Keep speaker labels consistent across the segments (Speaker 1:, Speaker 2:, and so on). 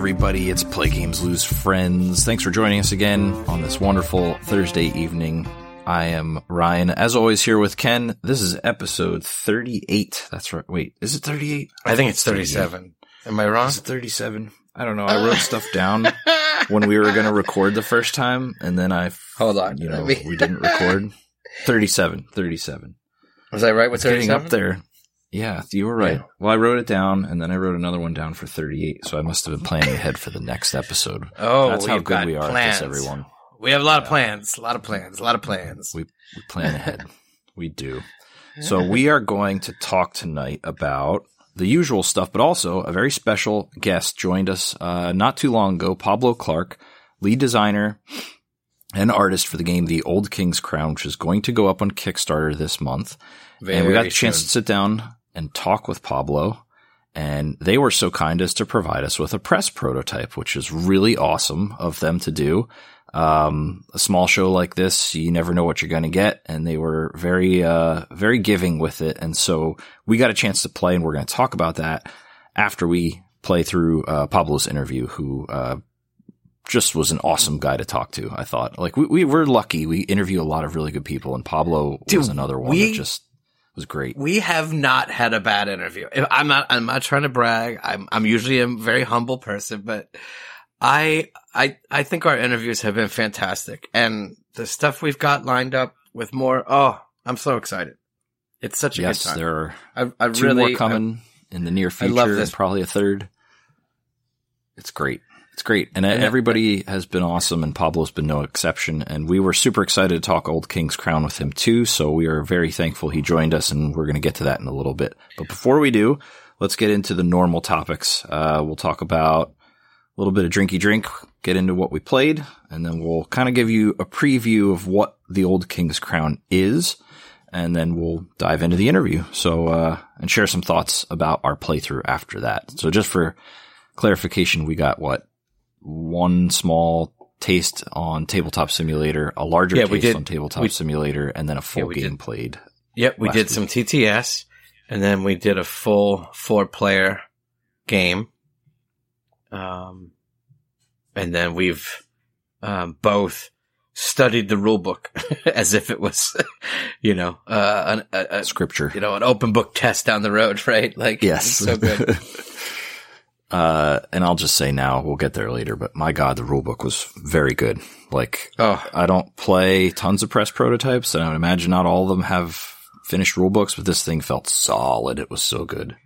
Speaker 1: everybody. It's Play Games Lose Friends. Thanks for joining us again on this wonderful Thursday evening. I am Ryan, as always, here with Ken. This is episode 38. That's right. Wait, is it 38?
Speaker 2: I think it's 37. Am I wrong?
Speaker 1: Is it 37? I don't know. I wrote stuff down when we were going to record the first time, and then I,
Speaker 2: Hold on.
Speaker 1: you know, we didn't record. 37. 37.
Speaker 2: Was I right with
Speaker 1: It's getting up there. Yeah, you were right.
Speaker 2: Yeah.
Speaker 1: Well, I wrote it down, and then I wrote another one down for 38, so I must have been planning ahead for the next episode.
Speaker 2: Oh,
Speaker 1: That's how good we are
Speaker 2: plans.
Speaker 1: at this, everyone.
Speaker 2: We have a lot of plans. A lot of plans. A lot of plans.
Speaker 1: We, we plan ahead. we do. So we are going to talk tonight about the usual stuff, but also a very special guest joined us uh, not too long ago. Pablo Clark, lead designer and artist for the game The Old King's Crown, which is going to go up on Kickstarter this month. and we got the chance to sit down and talk with Pablo. And they were so kind as to provide us with a press prototype, which is really awesome of them to do. Um, a small show like this, you never know what you're going to get. And they were very, uh, very giving with it. And so we got a chance to play and we're going to talk about that after we play through, uh, Pablo's interview, who, uh, just was an awesome guy to talk to. I thought like we, we were lucky. We interview a lot of really good people and Pablo
Speaker 2: Dude,
Speaker 1: was another one
Speaker 2: we-
Speaker 1: that just was great.
Speaker 2: We have not had a bad interview. I'm not. I'm not trying to brag. I'm. I'm usually a very humble person, but I. I. I think our interviews have been fantastic, and the stuff we've got lined up with more. Oh, I'm so excited! It's such a
Speaker 1: yes,
Speaker 2: good time.
Speaker 1: there are
Speaker 2: I, I
Speaker 1: two
Speaker 2: really
Speaker 1: more coming in the near future.
Speaker 2: I love this.
Speaker 1: and probably a third. It's great. It's great. And, everybody has been awesome and Pablo's been no exception. And we were super excited to talk Old King's Crown with him too. So we are very thankful he joined us and we're going to get to that in a little bit. But before we do, let's get into the normal topics. Uh, we'll talk about a little bit of drinky drink, get into what we played, and then we'll kind of give you a preview of what the Old King's Crown is and then we'll dive into the interview. So, uh, and share some thoughts about our playthrough after that. So just for clarification, we got what? One small taste on Tabletop Simulator, a larger
Speaker 2: Yeah, we
Speaker 1: taste
Speaker 2: did-
Speaker 1: on Tabletop
Speaker 2: we-
Speaker 1: Simulator, and then a full
Speaker 2: Yeah,
Speaker 1: game
Speaker 2: did.
Speaker 1: played.
Speaker 2: Yep, we did
Speaker 1: week.
Speaker 2: some TTS, and then we did a full four player game. Um, and then we've um, both studied the rule book as if it was, you know, uh, an, a, a,
Speaker 1: Scripture.
Speaker 2: you know, an open book test down the road, right? Like,
Speaker 1: Yes.
Speaker 2: so good.
Speaker 1: Uh, and I'll just say now, we'll get there later, but my God, the rulebook was very good. Like,
Speaker 2: Oh,
Speaker 1: I don't play tons of press prototypes, and I would imagine not all of them have finished rulebooks, but this thing felt solid. It was so good.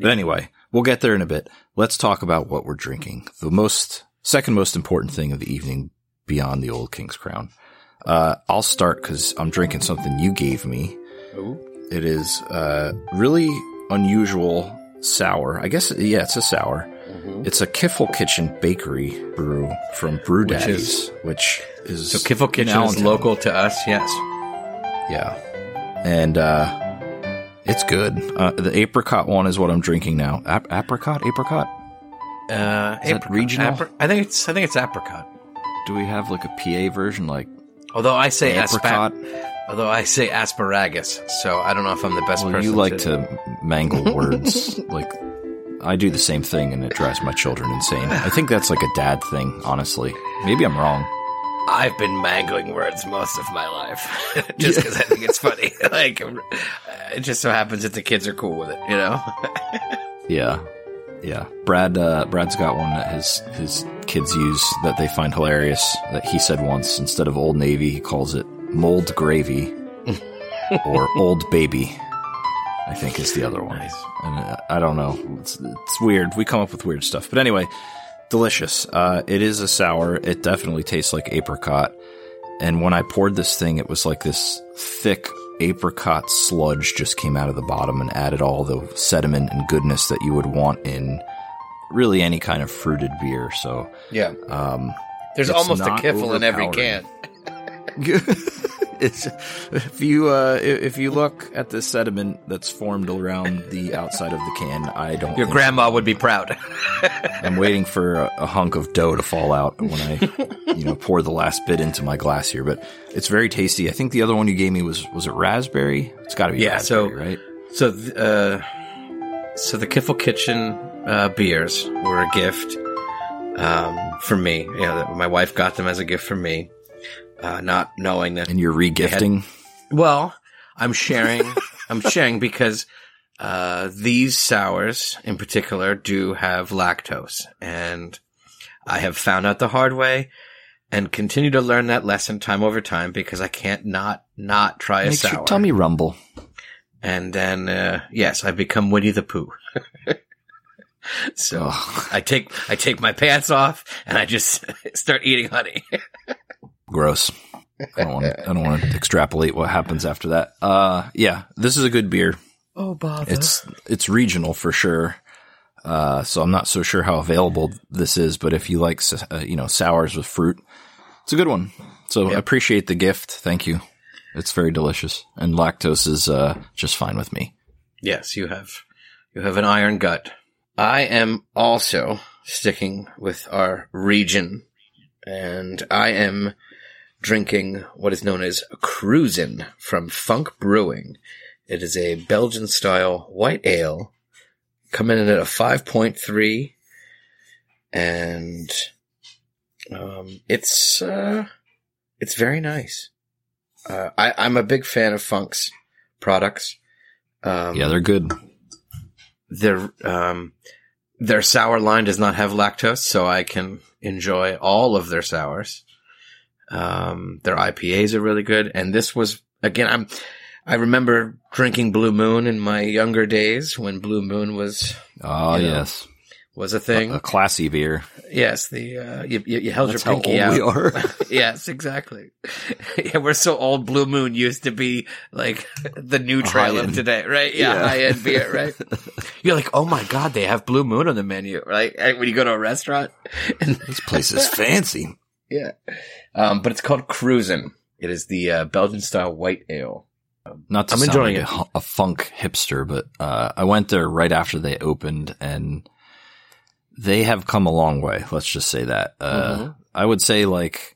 Speaker 1: But anyway, we'll get there in a bit. Let's talk about what we're drinking. The most, second most important thing of the evening beyond the old King's Crown. Uh, I'll start because I'm drinking something you gave me. It is, uh, really unusual sour. I guess, yeah, it's a sour. It's a Kiffle Kitchen bakery brew from Brew
Speaker 2: Which
Speaker 1: Daddies, which is
Speaker 2: so Kiffle Kitchen is local to us, yes.
Speaker 1: Yeah, and uh, it's good. Uh, the apricot one is what I'm drinking now. Ap- apricot, apricot.
Speaker 2: Uh,
Speaker 1: Is
Speaker 2: apricot-
Speaker 1: regional?
Speaker 2: apri- I think it's, I think it's apricot.
Speaker 1: Do we have like a PA version, like
Speaker 2: Although I say
Speaker 1: apricot?
Speaker 2: apricot. Although I say asparagus, so I don't know if I'm the best
Speaker 1: Well,
Speaker 2: person.
Speaker 1: you like to mangle words. like I do the same thing, and it drives my children insane. I think that's like a dad thing, honestly. Maybe I'm wrong.
Speaker 2: I've been mangling words most of my life, just because I think it's funny. like, it just so happens that the kids are cool with it, you know.
Speaker 1: Yeah, yeah. Brad, uh, Brad's got one that his his kids use that they find hilarious. That he said once instead of Old Navy, he calls it mold gravy or old baby. I think is the other one.
Speaker 2: Nice.
Speaker 1: And uh, I don't know. It's, it's weird. We come up with weird stuff. But anyway, delicious. Uh, it is a sour. It definitely tastes like apricot. And when I poured this thing, it was like this thick apricot sludge just came out of the bottom and added all the sediment and goodness that you would want in really any kind of fruited beer. So,
Speaker 2: Yeah,
Speaker 1: um,
Speaker 2: there's almost a kiffle in every can.
Speaker 1: it's, if you uh, if you look at the sediment that's formed around the outside of the can, I don't.
Speaker 2: Your grandma would be proud.
Speaker 1: I'm waiting for a, a hunk of dough to fall out when I, you know, pour the last bit into my glass here. But it's very tasty. I think the other one you gave me was was it raspberry? It's got to be
Speaker 2: Yeah, so-
Speaker 1: right?
Speaker 2: So, th- uh, so the Kiffle Kitchen uh, beers were a gift. um, for me. You know, my wife got them as a gift for me, uh, not knowing that.
Speaker 1: And you're regifting.
Speaker 2: Well, I'm sharing. I'm sharing because uh, these sours in particular do have lactose, and I have found out the hard way and continue to learn that lesson time over time because I can't not not try a
Speaker 1: Makes
Speaker 2: sour.
Speaker 1: your tummy rumble.
Speaker 2: And then, uh, yes, I become Winnie the Pooh. so
Speaker 1: Ugh,
Speaker 2: I take I take my pants off and I just start eating honey.
Speaker 1: Gross. I don't want to. I don't want to extrapolate what happens after that. Uh, yeah, this is a good beer.
Speaker 2: Oh, bother!
Speaker 1: It's it's regional for sure. Uh, so I'm not so sure how available this is, but if you like, uh, you know, sours with fruit, it's a good one. So I appreciate the gift. Thank you. It's very delicious, and lactose is uh, just fine with me.
Speaker 2: Yes, you have you have an iron gut. I am also sticking with our region, and I am drinking what is known as Cruisin' from Funk Brewing. It is a Belgian style white ale, coming in at a five point three, and um, it's uh, it's very nice. Uh, I, I'm a big fan of Funk's products. Um,
Speaker 1: Yeah, they're good.
Speaker 2: their um their sour line does not have lactose, so I can enjoy all of their sours. Um, their IPAs are really good, and this was again. I'm I remember drinking Blue Moon in my younger days when Blue Moon was
Speaker 1: Oh
Speaker 2: you know,
Speaker 1: yes,
Speaker 2: was a thing.
Speaker 1: a classy beer.
Speaker 2: yes, the uh, you, you, you held
Speaker 1: That's
Speaker 2: your pinky out.
Speaker 1: we are.
Speaker 2: yes, exactly. yeah, we're so old. Blue Moon used to be like the new trail of today, right? Yeah,
Speaker 1: Yeah.
Speaker 2: high end beer, right? You're like, oh my god, they have Blue Moon on the menu, right? When you go to a restaurant, and
Speaker 1: this place is fancy.
Speaker 2: Yeah, um, but it's called Cruisin'. It is the uh, Belgian style white ale.
Speaker 1: Not to
Speaker 2: I'm
Speaker 1: sound
Speaker 2: enjoying
Speaker 1: like a, a funk hipster, but uh, I went there right after they opened, and they have come a long way. Let's just say that. Uh,
Speaker 2: Mhm.
Speaker 1: I would say like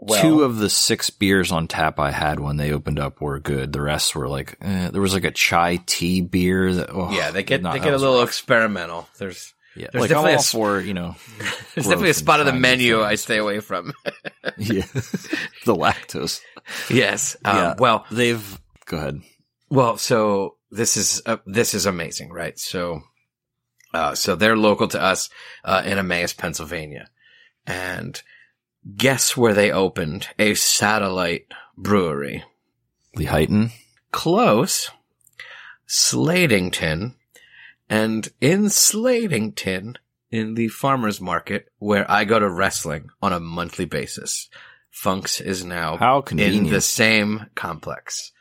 Speaker 2: Well,
Speaker 1: two of the six beers on tap I had when they opened up were good. The rest were like eh, there was like a chai tea beer that. oh,
Speaker 2: yeah, they get
Speaker 1: not-
Speaker 2: they get a little
Speaker 1: rough.
Speaker 2: experimental. There's
Speaker 1: Yeah,
Speaker 2: there's
Speaker 1: like I'm
Speaker 2: definitely a
Speaker 1: for you know.
Speaker 2: there's definitely a spot of the menu I stay away from.
Speaker 1: yeah, the lactose.
Speaker 2: yes. Um,
Speaker 1: Yeah.
Speaker 2: Well,
Speaker 1: They've go ahead.
Speaker 2: Well, so this is uh, this is amazing, right? So, uh, so they're local to us uh, in Emmaus, Pennsylvania, and guess where they opened a satellite brewery?
Speaker 1: Lehighton.
Speaker 2: Close, Slatington, and in Slatington, in the farmers market where I go to wrestling on a monthly basis, Funks is now
Speaker 1: How
Speaker 2: in the same complex.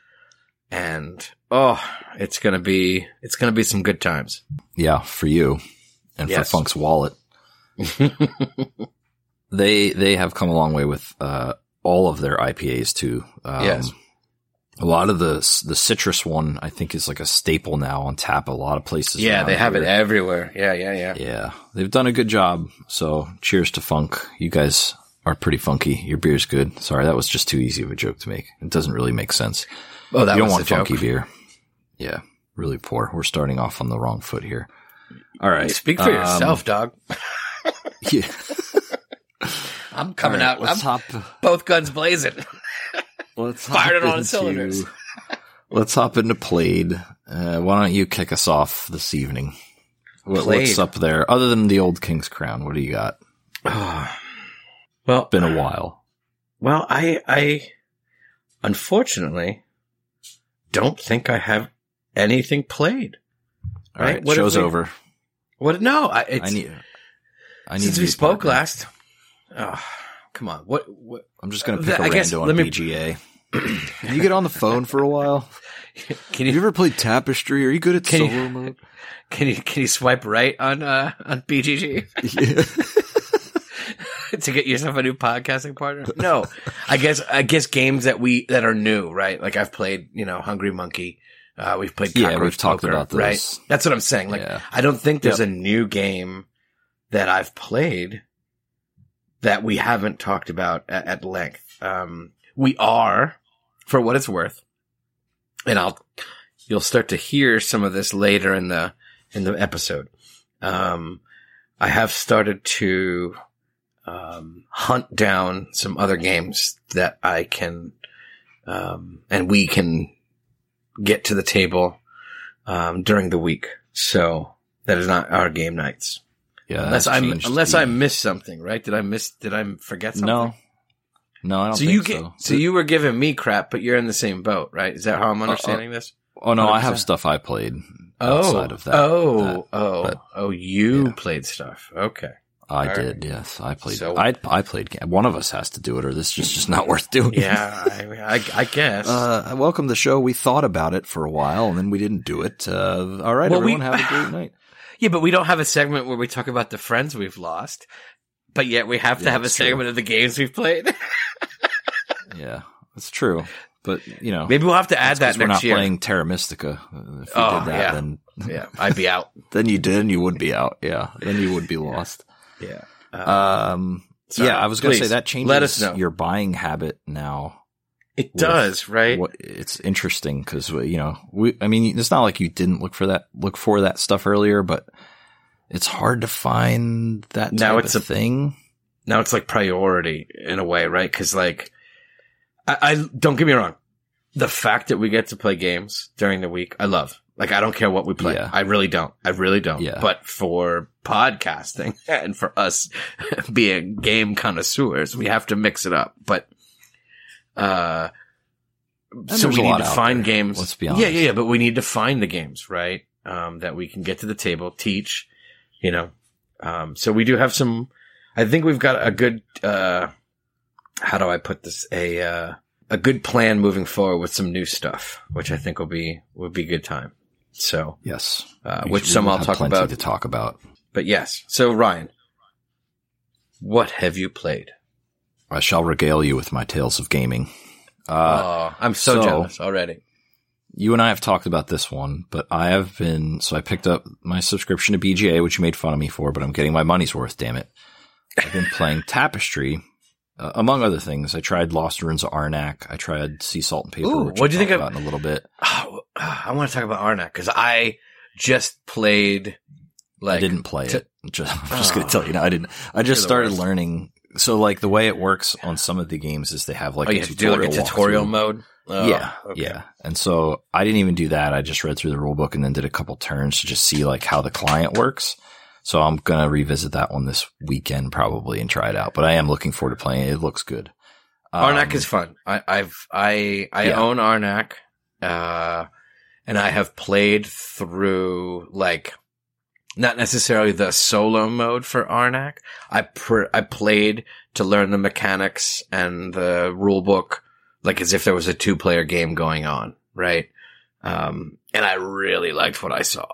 Speaker 2: And oh, it's gonna be it's gonna be some good times.
Speaker 1: Yeah, for you and
Speaker 2: Yes.
Speaker 1: for Funk's wallet. They they have come a long way with uh, all of their IPAs too. Um,
Speaker 2: Yes.
Speaker 1: A lot of the the citrus one I think is like a staple now on tap. A lot of places.
Speaker 2: yeah, they have it everywhere. Yeah, yeah, yeah.
Speaker 1: Yeah, they've done a good job. So cheers to Funk. You guys are pretty funky. Your beer's good. Sorry, that was just too easy of a joke to make. It doesn't really make sense.
Speaker 2: Oh, that
Speaker 1: you don't
Speaker 2: was
Speaker 1: want
Speaker 2: a joke.
Speaker 1: funky beer. Yeah, really poor. We're starting off on the wrong foot here. All right,
Speaker 2: Speak for
Speaker 1: um,
Speaker 2: yourself, dog.
Speaker 1: Yeah.
Speaker 2: I'm coming
Speaker 1: right,
Speaker 2: out. I'm
Speaker 1: hop.
Speaker 2: both guns blazing.
Speaker 1: Let's
Speaker 2: Fired
Speaker 1: hop
Speaker 2: it on
Speaker 1: into-
Speaker 2: cylinders.
Speaker 1: Let's hop into Played. Uh, why don't you kick us off this evening? What, what's up there? Other than the old King's Crown, what do you got?
Speaker 2: well,
Speaker 1: Been a while.
Speaker 2: Well, I, I, unfortunately, don't think I have anything played.
Speaker 1: All right,
Speaker 2: Right, what
Speaker 1: show's
Speaker 2: we-
Speaker 1: over.
Speaker 2: What? No, I, it's,
Speaker 1: I need. I need
Speaker 2: since we spoke
Speaker 1: partner.
Speaker 2: last. Oh, come on. What? What?
Speaker 1: I'm just gonna
Speaker 2: Uh,
Speaker 1: pick a
Speaker 2: I
Speaker 1: rando on
Speaker 2: me-
Speaker 1: BGA. Can you get on the phone for a while?
Speaker 2: Can
Speaker 1: Have you
Speaker 2: you
Speaker 1: ever played Tapestry? Are you good at
Speaker 2: Can you-
Speaker 1: solo mode?
Speaker 2: can you can you swipe right on uh on BGG
Speaker 1: Yeah.
Speaker 2: to get yourself a new podcasting partner? No, I guess I guess games that we that are new, right? Like I've played, you know, Hungry Monkey. Uh, we've played.
Speaker 1: Yeah, we've talked
Speaker 2: Poker,
Speaker 1: about those.
Speaker 2: right? That's what I'm saying. Like
Speaker 1: Yeah.
Speaker 2: I don't think there's
Speaker 1: Yep.
Speaker 2: a new game that I've played that we haven't talked about at, at length. Um, we are, for what it's worth, and I'll, you'll start to hear some of this later in the, in the episode. Um, I have started to um, hunt down some other games that I can um, and we can get to the table um, during the week. So that is not our game nights.
Speaker 1: Yeah,
Speaker 2: unless I unless
Speaker 1: the-
Speaker 2: I missed something, right? Did I miss? Did I forget something?
Speaker 1: no, no, I don't
Speaker 2: So
Speaker 1: think
Speaker 2: you get so you were giving me crap, but you're in the same boat, right? Is that how I'm understanding this?
Speaker 1: Oh no, I have stuff I played
Speaker 2: Oh,
Speaker 1: outside of that.
Speaker 2: oh,
Speaker 1: that-
Speaker 2: oh,
Speaker 1: but-
Speaker 2: oh! You
Speaker 1: yeah.
Speaker 2: played stuff. Okay.
Speaker 1: I
Speaker 2: All
Speaker 1: did. Yes, I played.
Speaker 2: So-
Speaker 1: I I played. One of us has to do it, or this is just, just not worth doing.
Speaker 2: Yeah, I, I, I guess.
Speaker 1: Uh, welcome to the show. We thought about it for a while, and then we didn't do it. Uh, all right,
Speaker 2: Well, we-
Speaker 1: everyone, have a great night.
Speaker 2: Yeah, but we don't have a segment where we talk about the friends we've lost. But yet we have to
Speaker 1: Yeah,
Speaker 2: have a
Speaker 1: true.
Speaker 2: segment of the games we've played.
Speaker 1: Yeah, that's true. But you know,
Speaker 2: Maybe we'll have to add that
Speaker 1: we're not
Speaker 2: year.
Speaker 1: playing Terra Mystica. If we
Speaker 2: Oh,
Speaker 1: did that,
Speaker 2: yeah.
Speaker 1: then
Speaker 2: yeah, I'd be out.
Speaker 1: then you did, and you would be out. Yeah, then you would be lost.
Speaker 2: Yeah. Uh,
Speaker 1: Um,
Speaker 2: Sorry.
Speaker 1: yeah, I was going to say that changes
Speaker 2: let us know.
Speaker 1: your buying habit now.
Speaker 2: It does, right?
Speaker 1: What, it's interesting because you know, we. I mean, it's not like you didn't look for that look for that stuff earlier, but it's hard to find that type
Speaker 2: Now it's
Speaker 1: of
Speaker 2: a-
Speaker 1: thing.
Speaker 2: now it's like priority in a way, right? Because like, I, I don't get me wrong, the fact that we get to play games during the week, I love. Like, I don't care what we play.
Speaker 1: Yeah.
Speaker 2: I really don't. I really don't.
Speaker 1: Yeah.
Speaker 2: But for podcasting and for us being game connoisseurs, we have to mix it up. But, uh, so we need to find
Speaker 1: there,
Speaker 2: games.
Speaker 1: let's be
Speaker 2: Yeah,
Speaker 1: honest.
Speaker 2: yeah, yeah. But we need to find the games, right? Um, that we can get to the table, teach, you know. Um, so we do have some, I think we've got a good, uh, how do I put this? A, uh, a good plan moving forward with some new stuff, which I think will be, will be a good time. So,
Speaker 1: Yes,
Speaker 2: uh, which some I'll talk about,
Speaker 1: to talk about.
Speaker 2: but yes. So Ryan, what have you played?
Speaker 1: I shall regale you with my tales of gaming. Uh,
Speaker 2: oh, I'm so,
Speaker 1: so-
Speaker 2: jealous already.
Speaker 1: you and I have talked about this one, but I have been, so I picked up my subscription to BGA, which you made fun of me for, but I'm getting my money's worth, damn it. I've been playing Tapestry, uh, among other things. I tried Lost Ruins of Arnak. I tried Sea Salt and Paper,
Speaker 2: Ooh,
Speaker 1: what
Speaker 2: do you think
Speaker 1: about in a little bit.
Speaker 2: Oh, I want to talk about Arnak because I just played like
Speaker 1: I didn't play
Speaker 2: to-
Speaker 1: it. Just, I'm just
Speaker 2: Oh.
Speaker 1: going to tell you now. I didn't. I just started learning. So like the way it works on some of the games is they have like
Speaker 2: oh,
Speaker 1: a
Speaker 2: have do like a
Speaker 1: tutorial
Speaker 2: tutorial mode. Oh,
Speaker 1: yeah,
Speaker 2: okay.
Speaker 1: yeah. And so I didn't even do that. I just read through the rule book and then did a couple turns to just see like how the client works. So I'm gonna revisit that one this weekend probably and try it out. But I am looking forward to playing it. It looks good.
Speaker 2: Arnak
Speaker 1: Um,
Speaker 2: is fun. I, I've I I
Speaker 1: Yeah.
Speaker 2: own Arnak, uh, and I have played through like not necessarily the solo mode for Arnak. I pr- I played to learn the mechanics and the rule book, like as if there was a two player game going on, right? Um, and I really liked what I saw.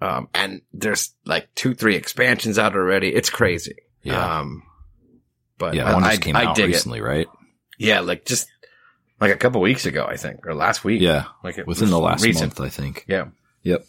Speaker 2: Um, and there's like two, three expansions out already. It's crazy.
Speaker 1: yeah,
Speaker 2: Um, but
Speaker 1: yeah. One
Speaker 2: I,
Speaker 1: just came
Speaker 2: I
Speaker 1: out
Speaker 2: it.
Speaker 1: recently, right?
Speaker 2: Yeah, like just like a couple weeks ago, I think, or last week.
Speaker 1: Yeah,
Speaker 2: like it
Speaker 1: within the last
Speaker 2: recent.
Speaker 1: month, I think.
Speaker 2: Yeah,
Speaker 1: Yep.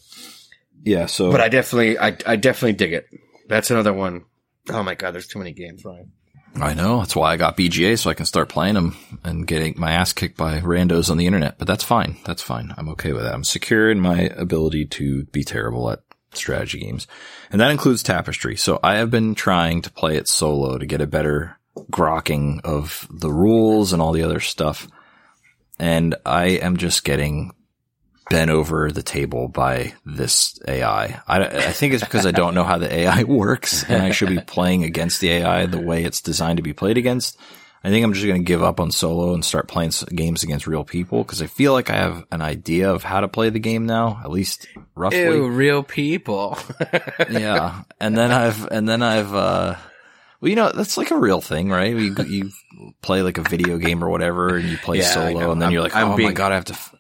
Speaker 1: Yeah. So,
Speaker 2: but I definitely, I, I definitely dig it. That's another one. Oh my god, there's too many games, Ryan.
Speaker 1: I know that's why I got BGA so I can start playing them and getting my ass kicked by randos on the internet. But that's fine. That's fine. I'm okay with that. I'm secure in my ability to be terrible at strategy games, and that includes Tapestry. So I have been trying to play it solo to get a better grokking of the rules and all the other stuff, and I am just getting bent over the table by this AI. I, I think it's because I don't know how the AI works and I should be playing against the AI the way it's designed to be played against. I think I'm just going to give up on solo and start playing games against real people because I feel like I have an idea of how to play the game now, at least roughly.
Speaker 2: Ew, real people.
Speaker 1: Yeah. And then I've, and then I've, uh, well, you know, that's like a real thing, right? You, you play like a video game or whatever and you play
Speaker 2: Yeah,
Speaker 1: solo and then
Speaker 2: I'm-
Speaker 1: you're like,
Speaker 2: I'm
Speaker 1: oh my
Speaker 2: being-
Speaker 1: God, I have to, f-.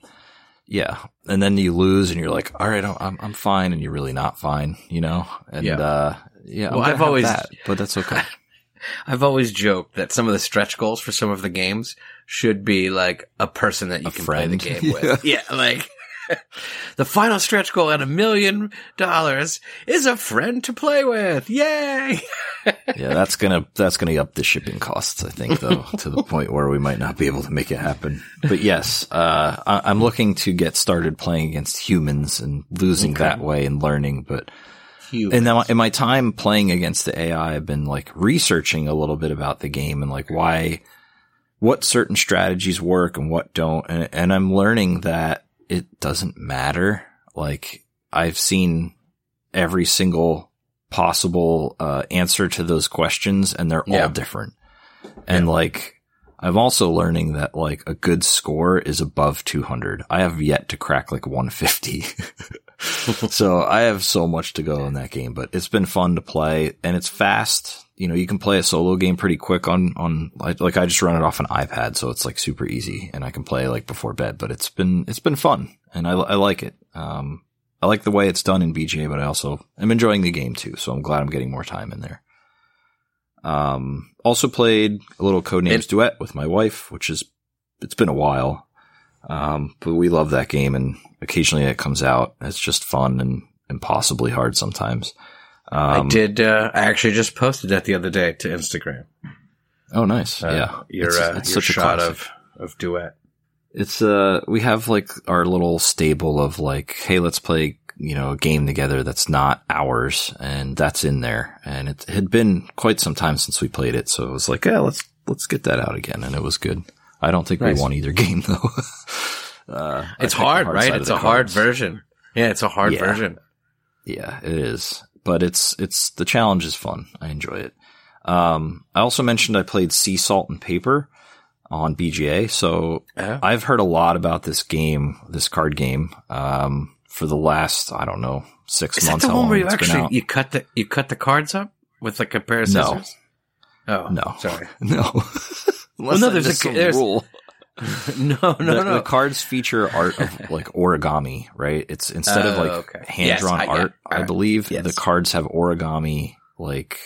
Speaker 1: yeah. And then you lose and you're like, all right, I'm, I'm fine. And you're really not fine, you know? And,
Speaker 2: Yeah.
Speaker 1: uh, yeah,
Speaker 2: Well, I've always-
Speaker 1: that, but that's okay.
Speaker 2: I've always joked that some of the stretch goals for some of the games should be like a person that you
Speaker 1: A
Speaker 2: can play the game with. Yeah, like the final stretch goal at a million dollars is a friend to play with. Yay!
Speaker 1: yeah, that's gonna that's gonna up the shipping costs, I think, though, to the point where we might not be able to make it happen. But yes, uh, I, I'm looking to get started playing against humans and losing
Speaker 2: Okay.
Speaker 1: that way and learning. But
Speaker 2: humans.
Speaker 1: And now in my time playing against the AI, I've been like researching a little bit about the game and like why, what certain strategies work and what don't. And, and I'm learning that it doesn't matter. Like I've seen every single possible, uh, answer to those questions and they're
Speaker 2: Yeah.
Speaker 1: all different. And like, I'm also learning that like a good score is above 200. I have yet to crack like 150. so I have so much to go in that game, but it's been fun to play and it's fast. You know, you can play a solo game pretty quick on, on like, like I just run it off an iPad. So it's like super easy and I can play like before bed, but it's been, it's been fun and I, I like it. Um, I like the way it's done in BGA, but I also am enjoying the game too. So I'm glad I'm getting more time in there. Um, also played a little Codenames
Speaker 2: It-
Speaker 1: Duet with my wife, which is, it's been a while. Um, but we love that game and occasionally it comes out. It's just fun and impossibly hard sometimes. Um,
Speaker 2: I did. Uh, I actually just posted that the other day to Instagram.
Speaker 1: Oh, nice.
Speaker 2: Uh,
Speaker 1: yeah.
Speaker 2: your
Speaker 1: It's-
Speaker 2: uh,
Speaker 1: it's
Speaker 2: your
Speaker 1: such a
Speaker 2: shot of of duet.
Speaker 1: It's uh we have like our little stable of like, hey, let's play, you know, a game together that's not ours and that's in there. And it had been quite some time since we played it, so it was like, yeah, let's let's get that out again and it was good. I don't think
Speaker 2: Nice.
Speaker 1: we won either game though. uh,
Speaker 2: It's
Speaker 1: the
Speaker 2: hard, right? It's a hard version. Yeah, it's a hard
Speaker 1: Yeah.
Speaker 2: version.
Speaker 1: Yeah, it is. But it's it's the challenge is fun. I enjoy it. Um, I also mentioned I played Sea Salt and Paper on BGA, so
Speaker 2: Uh-huh.
Speaker 1: I've heard a lot about this game, this card game, um, for the last I don't know six
Speaker 2: Is that
Speaker 1: months.
Speaker 2: the one where you actually you cut the you cut the cards up with like a pair of
Speaker 1: No.
Speaker 2: scissors? Oh
Speaker 1: No.
Speaker 2: sorry.
Speaker 1: no, Unless
Speaker 2: no, there's a- there's-
Speaker 1: rule.
Speaker 2: no, no,
Speaker 1: the,
Speaker 2: no.
Speaker 1: the cards feature art of like origami, right? It's instead of
Speaker 2: Oh,
Speaker 1: like
Speaker 2: okay.
Speaker 1: hand drawn
Speaker 2: Yes, I- yeah,
Speaker 1: art. I
Speaker 2: alright.
Speaker 1: believe
Speaker 2: Yes.
Speaker 1: the cards have origami like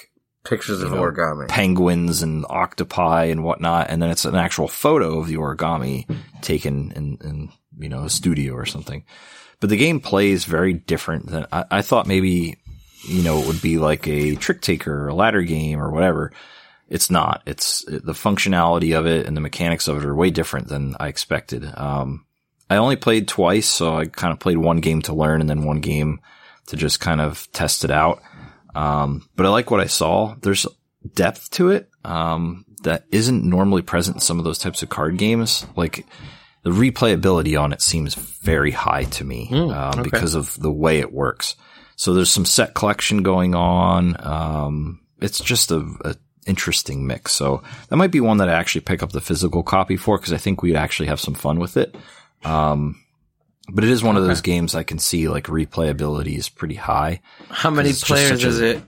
Speaker 2: Pictures of
Speaker 1: know,
Speaker 2: origami.
Speaker 1: penguins and octopi and whatnot, and then it's an actual photo of the origami taken in, in you know a studio or something. But the game plays very different than I, I thought. Maybe you know it would be like a trick taker or a ladder game or whatever. It's not. It's the functionality of it and the mechanics of it are way different than I expected. Um, I only played twice, so I kind of played one game to learn and then one game to just kind of test it out. Um, but I like what I saw. There's depth to it um, that isn't normally present in some of those types of card games. Like the replayability on it seems very high to me
Speaker 2: Mm,
Speaker 1: um,
Speaker 2: okay.
Speaker 1: because of the way it works. So there's some set collection going on. Um, it's just a, a interesting mix. So that might be one that I actually pick up the physical copy for because I think we'd actually have some fun with it. Um, but it is one of those games I can see like replayability is pretty high.
Speaker 2: How many players
Speaker 1: such a-
Speaker 2: it?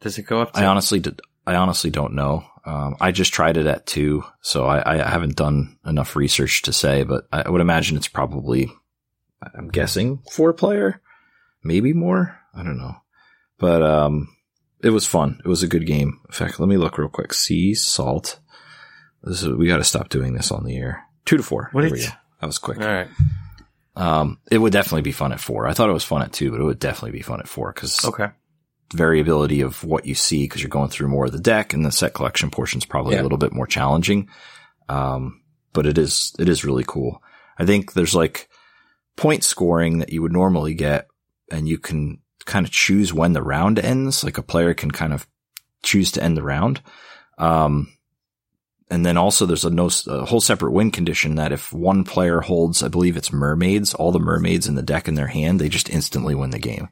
Speaker 2: Does it go up to?
Speaker 1: I honestly did. I honestly don't know. Um, I just tried it at two, so I, I haven't done enough research to say, but I would imagine it's probably, I'm guessing four player, maybe more. I don't know, but um, it was fun. It was a good game. In fact, let me look real quick. Sea salt. This is we got to stop doing this on the air. Two to four.
Speaker 2: What
Speaker 1: There we go. That was quick.
Speaker 2: All right.
Speaker 1: Um, it would definitely be fun at four. I thought it was fun at two, but it would definitely be fun at four because
Speaker 2: Okay.
Speaker 1: variability of what you see because you're going through more of the deck and the set collection portion is probably
Speaker 2: Yeah.
Speaker 1: a little bit more challenging. Um, but it is, it is really cool. I think there's like point scoring that you would normally get and you can kind of choose when the round ends. Like a player can kind of choose to end the round. Um, and then also there's a no, a whole separate win condition that if one player holds, I believe it's mermaids, all the mermaids in the deck in their hand, they just instantly win the game.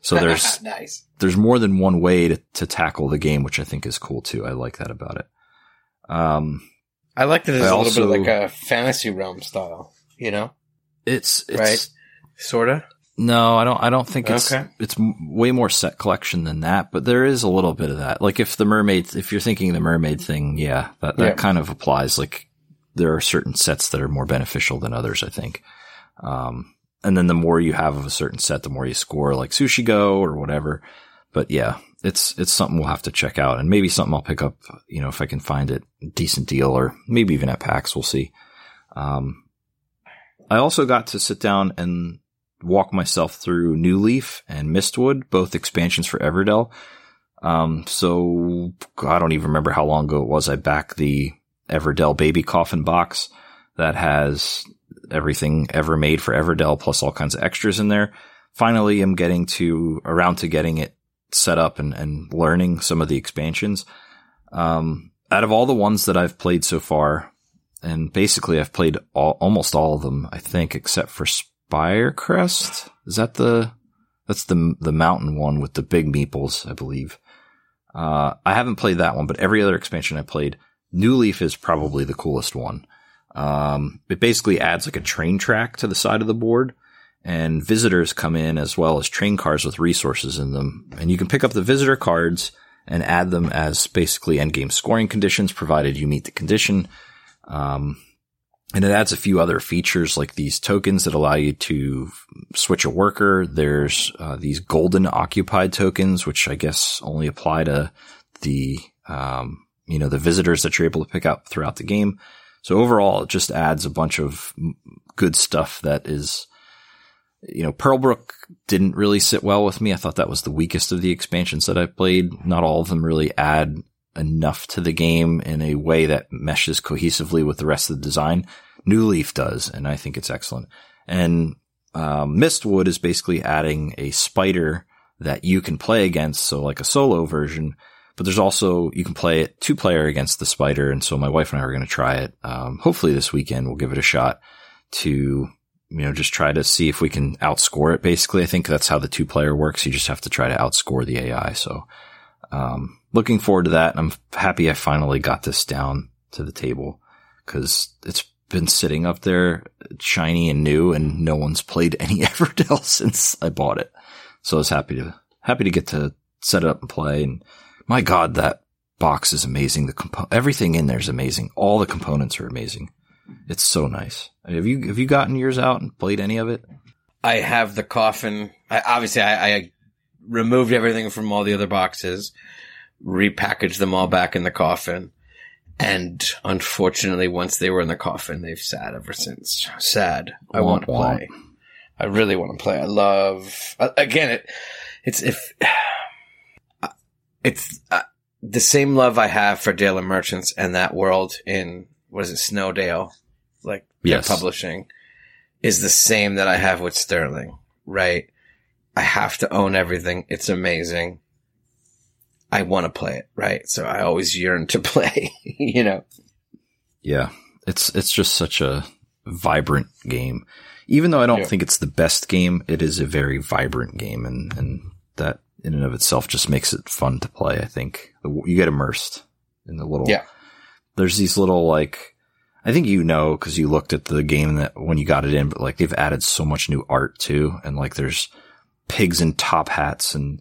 Speaker 1: So there's,
Speaker 2: nice.
Speaker 1: there's more than one way to, to tackle the game, which I think is cool too. I like that about it. Um,
Speaker 2: I like that it's
Speaker 1: I
Speaker 2: a little
Speaker 1: also-
Speaker 2: bit like a fantasy realm style. You know,
Speaker 1: it's, it's,
Speaker 2: Right. sorta.
Speaker 1: No, I don't, I don't think it's,
Speaker 2: Okay.
Speaker 1: it's way more set collection than that, but there is a little bit of that. Like if the mermaid, if you're thinking the mermaid thing, yeah, that, that
Speaker 2: Yeah.
Speaker 1: kind of applies. Like there are certain sets that are more beneficial than others, I think. Um, and then the more you have of a certain set, the more you score, like Sushi Go or whatever. But yeah, it's it's something we'll have to check out, and maybe something I'll pick up. You know, if I can find it decent deal, or maybe even at PAX, we'll see. Um, I also got to sit down and walk myself through New Leaf and Mistwood, both expansions for Everdell. Um, so I don't even remember how long ago it was. I backed the Everdell baby coffin box that has everything ever made for Everdell plus all kinds of extras in there. Finally, I'm getting to around to getting it set up and, and learning some of the expansions. Um, out of all the ones that I've played so far, and basically I've played all, almost all of them, I think, except for Spirecrest. Is that the, that's the, the mountain one with the big meeples, I believe. Uh, I haven't played that one, but every other expansion I played, New Leaf is probably the coolest one. Um, it basically adds like a train track to the side of the board and visitors come in as well as train cars with resources in them. And you can pick up the visitor cards and add them as basically endgame scoring conditions, provided you meet the condition. Um, and it adds a few other features like these tokens that allow you to switch a worker. There's uh, these golden occupied tokens, which I guess only apply to the um, you know the visitors that you're able to pick up throughout the game. So overall, it just adds a bunch of good stuff that is you know, Pearlbrook didn't really sit well with me. I thought that was the weakest of the expansions that I played. Not all of them really add enough to the game in a way that meshes cohesively with the rest of the design. New Leaf does, and I think it's excellent. And um, Mistwood is basically adding a spider that you can play against, so like a solo version. But there's also you can play it two player against the spider, and so my wife and I are going to try it. Um, hopefully this weekend we'll give it a shot to you know, just try to see if we can outscore it. Basically, I think that's how the two player works. You just have to try to outscore the AI. So, um, looking forward to that. I'm happy I finally got this down to the table because it's been sitting up there shiny and new and no one's played any Everdell since I bought it. So I was happy to, happy to get to set it up and play. And my God, that box is amazing. The compo- everything in there is amazing. All the components are amazing. It's so nice. Have you have you gotten yours out and played any of it?
Speaker 2: I have the coffin. I, obviously, I, I removed everything from all the other boxes, repackaged them all back in the coffin, and unfortunately, once they were in the coffin, they've sat ever since. Sad. I want to play. I really want to play. I love. Again, it it's if it's uh, the same love I have for Dale and Merchants and that world in was it, Snowdale, like yes. publishing, is the same that I have with Sterling, right? I have to own everything. It's amazing. I want to play it, right? So I always yearn to play, you know.
Speaker 1: Yeah. It's it's just such a vibrant game. Even though I don't yeah. think it's the best game, it is a very vibrant game and and that in and of itself just makes it fun to play, I think. You get immersed in the little
Speaker 2: Yeah
Speaker 1: there's these little like, I think you know because you looked at the game that when you got it in, but like they've added so much new art too, and like there's pigs in top hats and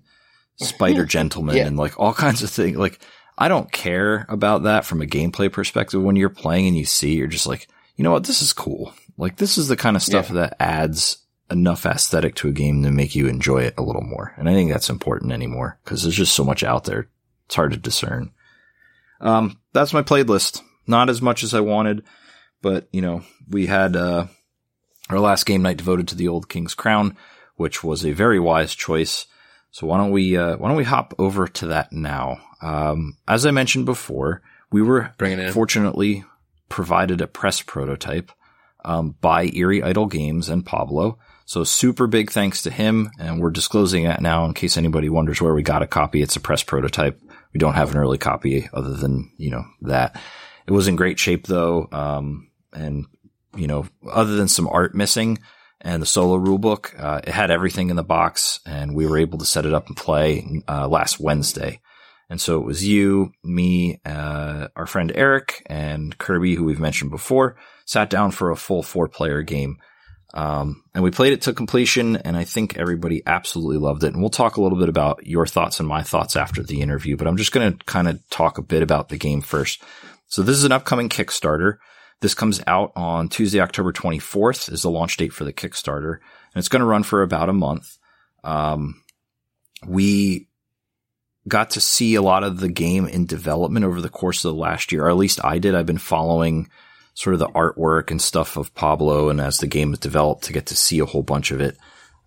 Speaker 1: spider gentlemen yeah. and like all kinds of things. Like I don't care about that from a gameplay perspective. When you're playing and you see, you're just like, you know what, this is cool. Like this is the kind of stuff yeah. that adds enough aesthetic to a game to make you enjoy it a little more. And I think that's important anymore because there's just so much out there. It's hard to discern. Um, that's my playlist. Not as much as I wanted, but you know, we had, uh, our last game night devoted to the old King's Crown, which was a very wise choice. So why don't we, uh, why don't we hop over to that now? Um, as I mentioned before, we were
Speaker 2: Bring it in.
Speaker 1: fortunately provided a press prototype, um, by Eerie Idle Games and Pablo. So super big thanks to him. And we're disclosing that now in case anybody wonders where we got a copy. It's a press prototype. We don't have an early copy other than, you know, that. It was in great shape though. Um, and, you know, other than some art missing and the solo rulebook, uh, it had everything in the box and we were able to set it up and play, uh, last Wednesday. And so it was you, me, uh, our friend Eric and Kirby, who we've mentioned before, sat down for a full four player game um, and we played it to completion, and I think everybody absolutely loved it. And we'll talk a little bit about your thoughts and my thoughts after the interview, but I'm just going to kind of talk a bit about the game first. So this is an upcoming Kickstarter. This comes out on Tuesday, October 24th is the launch date for the Kickstarter, and it's going to run for about a month. Um, we got to see a lot of the game in development over the course of the last year, or at least I did. I've been following sort of the artwork and stuff of Pablo, and as the game has developed, to get to see a whole bunch of it.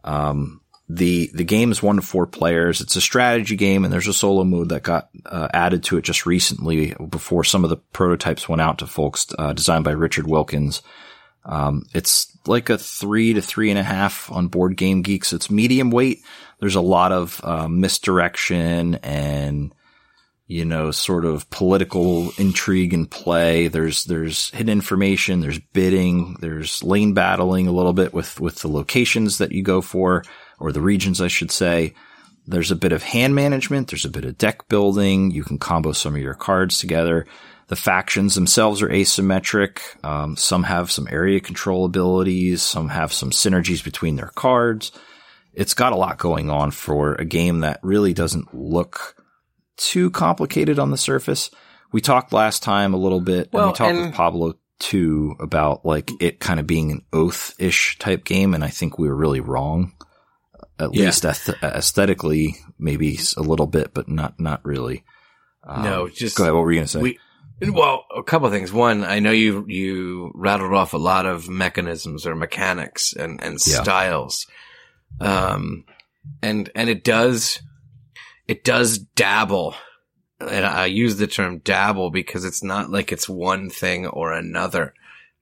Speaker 1: Um, the the game is one to four players. It's a strategy game, and there's a solo mode that got uh, added to it just recently before some of the prototypes went out to folks. Uh, designed by Richard Wilkins. Um, it's like a three to three and a half on Board Game Geeks. It's medium weight. There's a lot of um, misdirection and you know, sort of political intrigue and play. There's, there's hidden information. There's bidding. There's lane battling a little bit with, with the locations that you go for or the regions, I should say. There's a bit of hand management. There's a bit of deck building. You can combo some of your cards together. The factions themselves are asymmetric. Um, some have some area control abilities. Some have some synergies between their cards. It's got a lot going on for a game that really doesn't look too complicated on the surface. We talked last time a little bit, well, and we talked and- with Pablo too about like it kind of being an oath ish type game, and I think we were really wrong. At yeah. least aesthetically, maybe a little bit, but not not really.
Speaker 2: Um, no, just
Speaker 1: go ahead. What were you gonna say?
Speaker 2: We, well, a couple of things. One, I know you you rattled off a lot of mechanisms or mechanics and and yeah. styles, um, and and it does it does dabble. And I use the term dabble because it's not like it's one thing or another.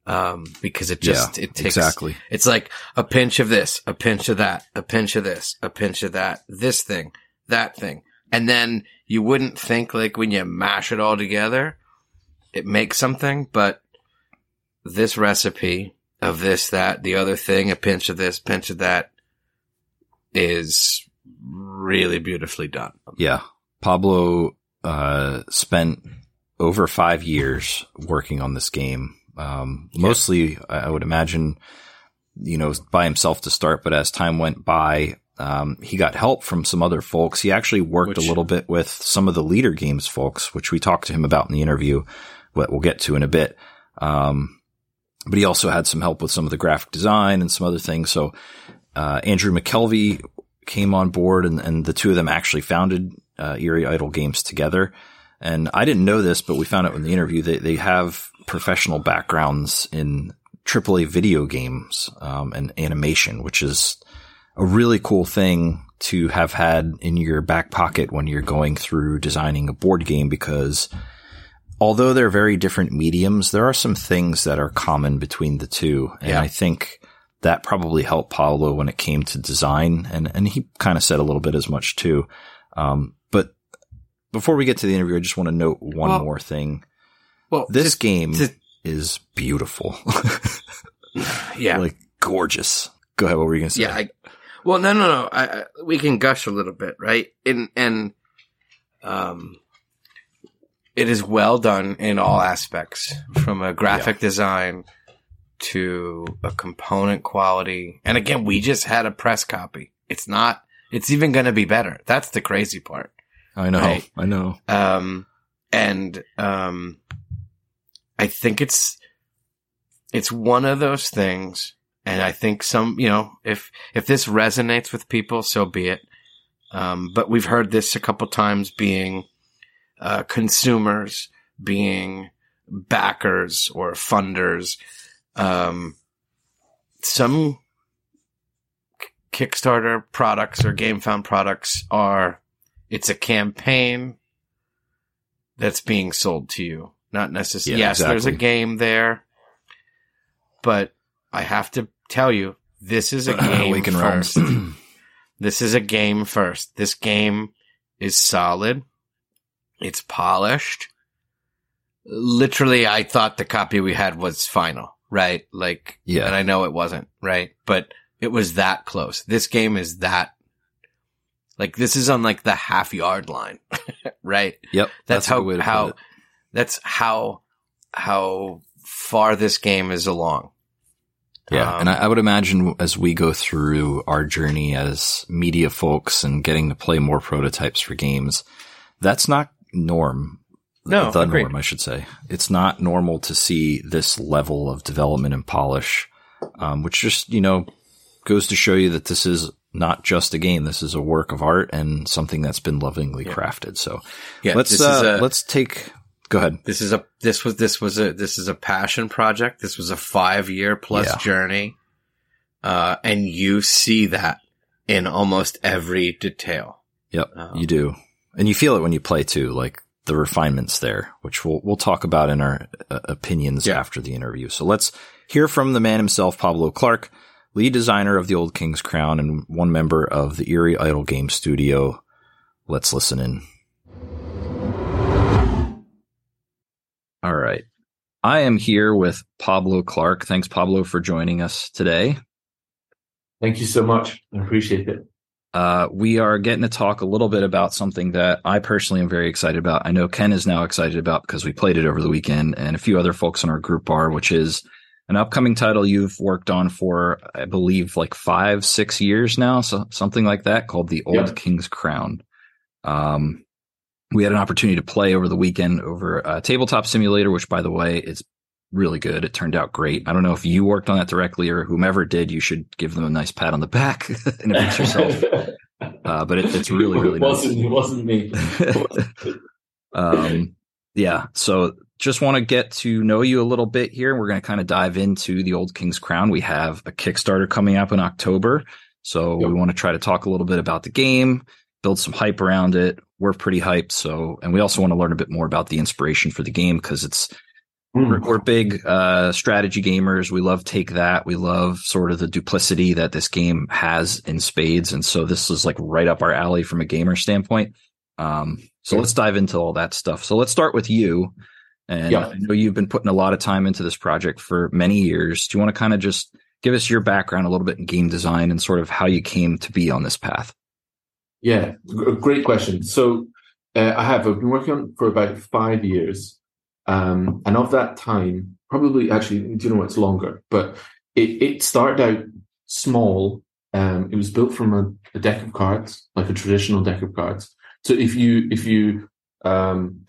Speaker 2: Um, because it just, yeah, it takes,
Speaker 1: exactly.
Speaker 2: it's like a pinch of this, a pinch of that, a pinch of this, a pinch of that, this thing, that thing. And then you wouldn't think like when you mash it all together, it makes something, but this recipe of this, that, the other thing, a pinch of this, pinch of that is really beautifully done.
Speaker 1: Yeah. Pablo uh, spent over five years working on this game. Um, yeah. Mostly, I would imagine, you know, by himself to start, but as time went by, um, he got help from some other folks. He actually worked which, a little bit with some of the Leder Games folks, which we talked to him about in the interview, but we'll get to in a bit. Um, but he also had some help with some of the graphic design and some other things. So, uh, Andrew McKelvey came on board and, and the two of them actually founded uh, Eerie Idle Games together. And I didn't know this, but we found out in the interview that they have professional backgrounds in AAA video games um, and animation, which is a really cool thing to have had in your back pocket when you're going through designing a board game because although they're very different mediums, there are some things that are common between the two. And yeah. I think that probably helped Pablo when it came to design. And, and he kind of said a little bit as much too. Um, but before we get to the interview, I just want to note one well, more thing. Well, this to, game to, is beautiful.
Speaker 2: yeah.
Speaker 1: Like gorgeous. Go ahead. What were you going to say?
Speaker 2: Yeah. I, well, no, no, no. I, I, we can gush a little bit, right? And, and, um, it is well done in all aspects from a graphic yeah. design, to a component quality. And again, we just had a press copy. It's not, it's even going to be better. That's the crazy part.
Speaker 1: I know. Right? I know.
Speaker 2: Um, and, um, I think it's, it's one of those things. And I think some, you know, if, if this resonates with people, so be it. Um, but we've heard this a couple times being, uh, consumers, being backers or funders um, some Kickstarter products or GameFound products are it's a campaign that's being sold to you. Not necessarily. Yeah, yes, exactly. there's a game there, but I have to tell you, this is a game first. this is a game first. This game is solid. It's polished. Literally, I thought the copy we had was final right? Like, yeah. And I know it wasn't, right? But it was that close. This game is that, like, this is on like the half yard line, right?
Speaker 1: Yep.
Speaker 2: That's, that's how, how, that's how, how far this game is along.
Speaker 1: Yeah. Um, and I, I, would imagine as we go through our journey as media folks and getting to play more prototypes for games, that's not norm
Speaker 2: no,
Speaker 1: the agreed. norm, I should say. It's not normal to see this level of development and polish, um, which just you know goes to show you that this is not just a game. This is a work of art and something that's been lovingly yeah. crafted. So yeah, let's uh, a, let's take. Go ahead.
Speaker 2: This is a this was this was a this is a passion project. This was a five year plus yeah. journey, uh, and you see that in almost every detail.
Speaker 1: Yep, um, you do, and you feel it when you play too. Like the refinements there, which we'll we'll talk about in our uh, opinions yeah. after the interview. So let's Hear from the man himself, Pablo Clark, lead designer of the Old King's Crown and one member of the Eerie Idle Game Studio. Let's listen in. All right. I am here with Pablo Clark. Thanks, Pablo, for joining us today.
Speaker 3: Thank you so much. I appreciate it.
Speaker 1: Uh, we are getting to talk a little bit about something that I personally am very excited about. I know Ken is now excited about because we played it over the weekend and a few other folks in our group are, which is an upcoming title you've worked on for, I believe, like five, six years now, so something like that, called The Old. King's Crown. Um, we had an opportunity to play over the weekend over a tabletop simulator, which, by the way, is really good. It turned out great. I don't know if you worked on that directly or whomever did. You should give them a nice pat on the back and it yourself. Uh, but it, it's really, really
Speaker 3: it wasn't,
Speaker 1: nice.
Speaker 3: It wasn't me.
Speaker 1: um, yeah. So just want to get to know you a little bit here. We're going to kind of dive into the Old King's Crown. We have a Kickstarter coming up in October. So yep. we want to try to talk a little bit about the game, build some hype around it. We're pretty hyped. So, and we also want to learn a bit more about the inspiration for the game because it's, mm. we're, we're, big, uh, strategy gamers. We love take that. We love sort of the duplicity that this game has in spades. And so this is like right up our alley from a gamer standpoint. Um, so let's dive into all that stuff. So let's start with you. And yep. I know you've been putting a lot of time into this project for many years. Do you want to kind of just give us your background a little bit in game design and sort of how you came to be on this path?
Speaker 3: Yeah, great question. So uh, I have I've been working on for about five years, um, and of that time, probably actually, do you know it's longer? But it, it started out small. Um, it was built from a, a, deck of cards, like a traditional deck of cards. So if you if you um,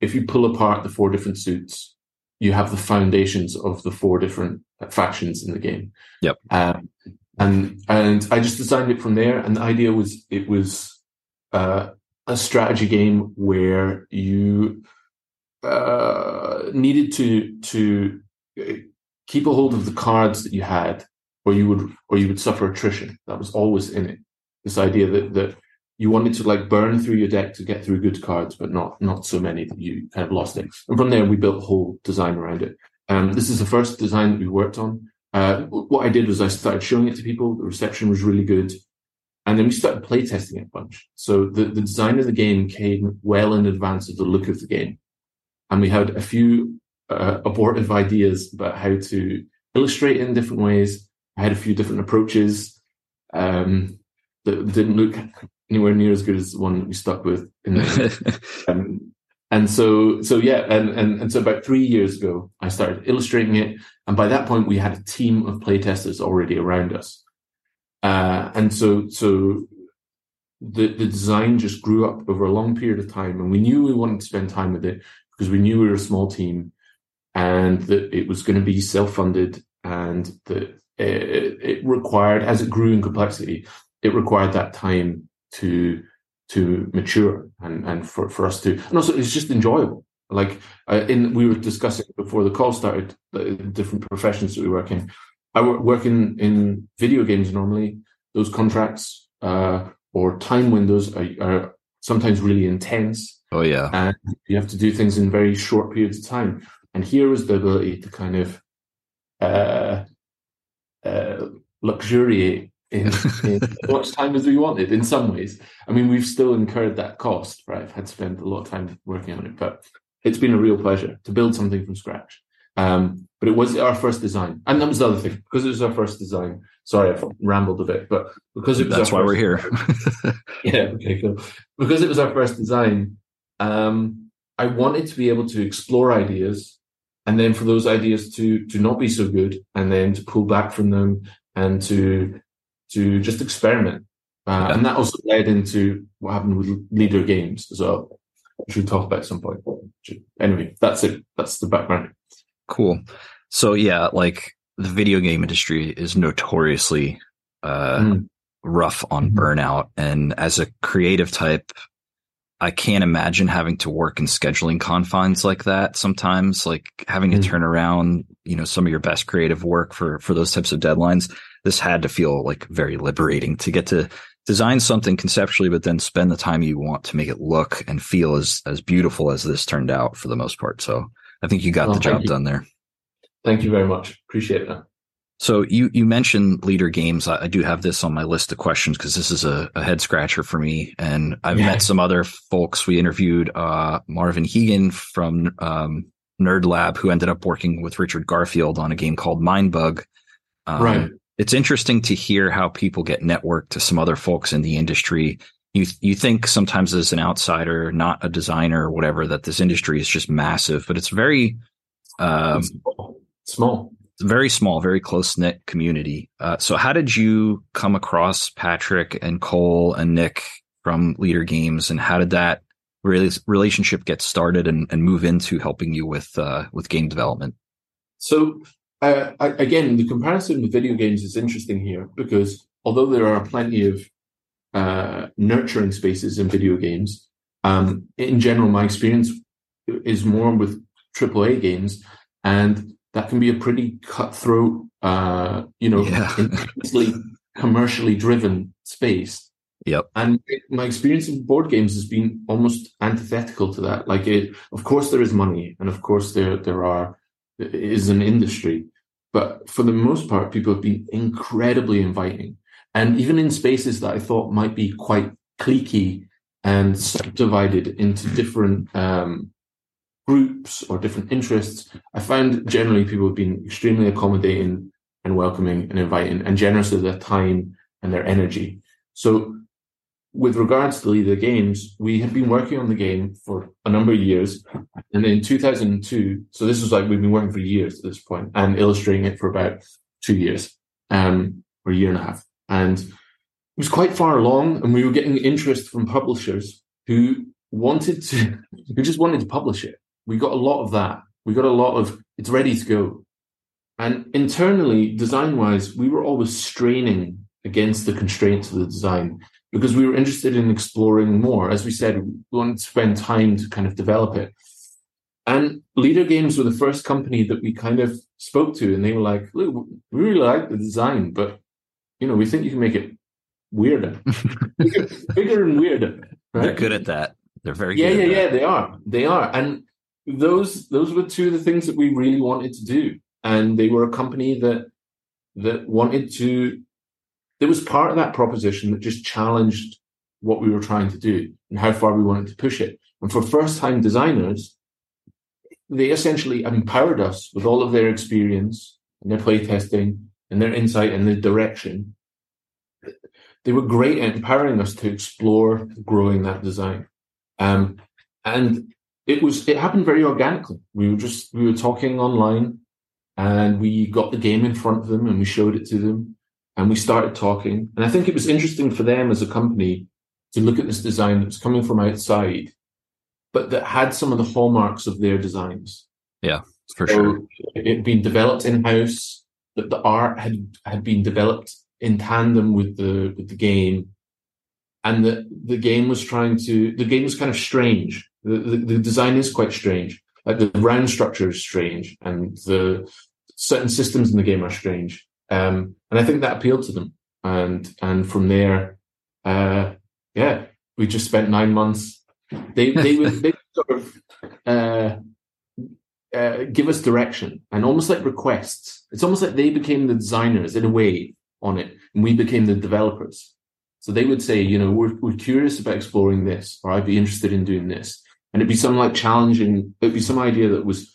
Speaker 3: if you pull apart the four different suits, you have the foundations of the four different factions in the game.
Speaker 1: Yep.
Speaker 3: Um, and and I just designed it from there. And the idea was it was uh, a strategy game where you uh, needed to to keep a hold of the cards that you had, or you would or you would suffer attrition. That was always in it. This idea that that you wanted to like burn through your deck to get through good cards, but not not so many that you kind of lost it. And from there, we built a whole design around it. Um, this is the first design that we worked on. Uh, what I did was I started showing it to people. The reception was really good. And then we started playtesting it a bunch. So the, the design of the game came well in advance of the look of the game. And we had a few uh, abortive ideas about how to illustrate in different ways. I had a few different approaches um, that didn't look anywhere near as good as the one that we stuck with. um, and so, so yeah, and, and, and so about three years ago, I started illustrating it. And by that point, we had a team of playtesters already around us. Uh, and so, so the, the design just grew up over a long period of time. And we knew we wanted to spend time with it because we knew we were a small team and that it was going to be self-funded and that it, it required, as it grew in complexity, it required that time to to mature and, and for, for us to, and also it's just enjoyable. Like uh, in, we were discussing before the call started, the different professions that we work in. I work in, in video games normally. Those contracts, uh, or time windows are, are sometimes really intense.
Speaker 1: Oh yeah.
Speaker 3: And you have to do things in very short periods of time. And here is the ability to kind of, uh, uh, luxuriate in, in as much time as we wanted in some ways. I mean, we've still incurred that cost, right? I've had to spend a lot of time working on it, but it's been a real pleasure to build something from scratch. Um, but it was our first design. And that was the other thing, because it was our first design. Sorry, I've rambled a bit, but because it was
Speaker 1: That's why we we're here.
Speaker 3: yeah, okay, cool. Because it was our first design, um, I wanted to be able to explore ideas and then for those ideas to to not be so good and then to pull back from them and to to just experiment. Uh, and that also led into what happened with Leder Games as well, which we'll talk about at some point. Anyway, that's it. That's the background.
Speaker 1: Cool. So yeah, like the video game industry is notoriously uh, mm. rough on mm-hmm. burnout, and as a creative type, I can't imagine having to work in scheduling confines like that. Sometimes, like having to turn around, you know, some of your best creative work for for those types of deadlines this had to feel like very liberating to get to design something conceptually, but then spend the time you want to make it look and feel as as beautiful as this turned out for the most part. So I think you got well, the job done there.
Speaker 3: Thank you very much. Appreciate that.
Speaker 1: So you you mentioned Leder Games. I, I do have this on my list of questions because this is a, a, head scratcher for me. And I've yeah. met some other folks. We interviewed uh, Marvin Hegen from um, Nerdlab, who ended up working with Richard Garfield on a game called Mindbug. Um, right. It's interesting to hear how people get networked to some other folks in the industry. You you think sometimes as an outsider, not a designer or whatever, that this industry is just massive, but it's very um,
Speaker 3: small. small
Speaker 1: very small, very close knit community. Uh, so, how did you come across Patrick and Cole and Nick from Leder Games, and how did that really relationship get started and, and move into helping you with uh, with game development?
Speaker 3: So, uh, again, the comparison with video games is interesting here because although there are plenty of uh, nurturing spaces in video games, um, in general, my experience is more with AAA games and that can be a pretty cutthroat, uh, you know, yeah. intensely commercially driven space.
Speaker 1: Yep.
Speaker 3: And my experience of board games has been almost antithetical to that. Like it, of course, there is money, and of course, there there are is an industry, but for the most part, people have been incredibly inviting, and even in spaces that I thought might be quite cliquey and subdivided into different um, groups or different interests, I found generally people have been extremely accommodating and welcoming and inviting and generous of their time and their energy. So with regards to Leder Games, we had been working on the game for a number of years. And in 2002, so this was like we've been working for years at this point and illustrating it for about two years, um, or a year and a half. And it was quite far along and we were getting interest from publishers who wanted to, who just wanted to publish it we got a lot of that. We got a lot of it's ready to go. And internally, design wise, we were always straining against the constraints of the design because we were interested in exploring more. As we said, we wanted to spend time to kind of develop it. And Leder Games were the first company that we kind of spoke to, and they were like, "Look, we really like the design, but you know, we think you can make it weirder, bigger, bigger, and weirder."
Speaker 1: Right? They're good at that. They're very
Speaker 3: yeah,
Speaker 1: yeah,
Speaker 3: yeah. They are. They are. And those those were two of the things that we really wanted to do, and they were a company that that wanted to. There was part of that proposition that just challenged what we were trying to do and how far we wanted to push it. And for first time designers, they essentially empowered us with all of their experience and their playtesting and their insight and their direction. They were great at empowering us to explore growing that design. Um, and it was it happened very organically. We were just we were talking online, and we got the game in front of them and we showed it to them, and we started talking. And I think it was interesting for them as a company to look at this design that was coming from outside, but that had some of the hallmarks of their designs.
Speaker 1: Yeah, for so sure.
Speaker 3: It had been developed in house. That the art had had been developed in tandem with the with the game, and that the game was trying to the game was kind of strange the, the, the design is quite strange. Like the round structure is strange, and the certain systems in the game are strange. Um, and I think that appealed to them. And and from there, uh, yeah, we just spent nine months. They they would they sort of uh, uh, give us direction and almost like requests. It's almost like they became the designers in a way on it, and we became the developers. So they would say, you know, we're we're curious about exploring this, or I'd be interested in doing this and it'd be some like challenging it'd be some idea that was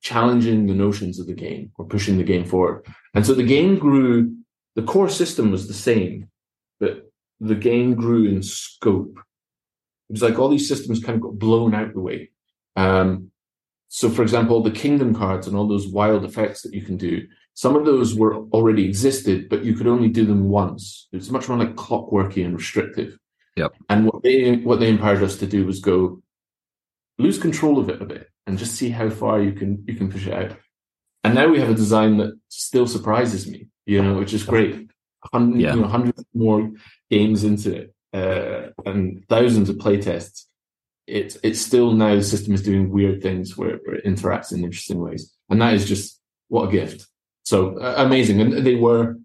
Speaker 3: challenging the notions of the game or pushing the game forward. And so the game grew the core system was the same but the game grew in scope. It was like all these systems kind of got blown out the way. Um, so for example the kingdom cards and all those wild effects that you can do some of those were already existed but you could only do them once. It's much more like clockworky and restrictive.
Speaker 1: Yep.
Speaker 3: And what they what they empowered us to do was go, lose control of it a bit and just see how far you can you can push it out. And now we have a design that still surprises me, you know, which is great. Hundred, yeah. you know, hundreds more games into it uh, and thousands of playtests. It's it's still now the system is doing weird things where, where, it interacts in interesting ways, and that is just what a gift. So uh, amazing, and they were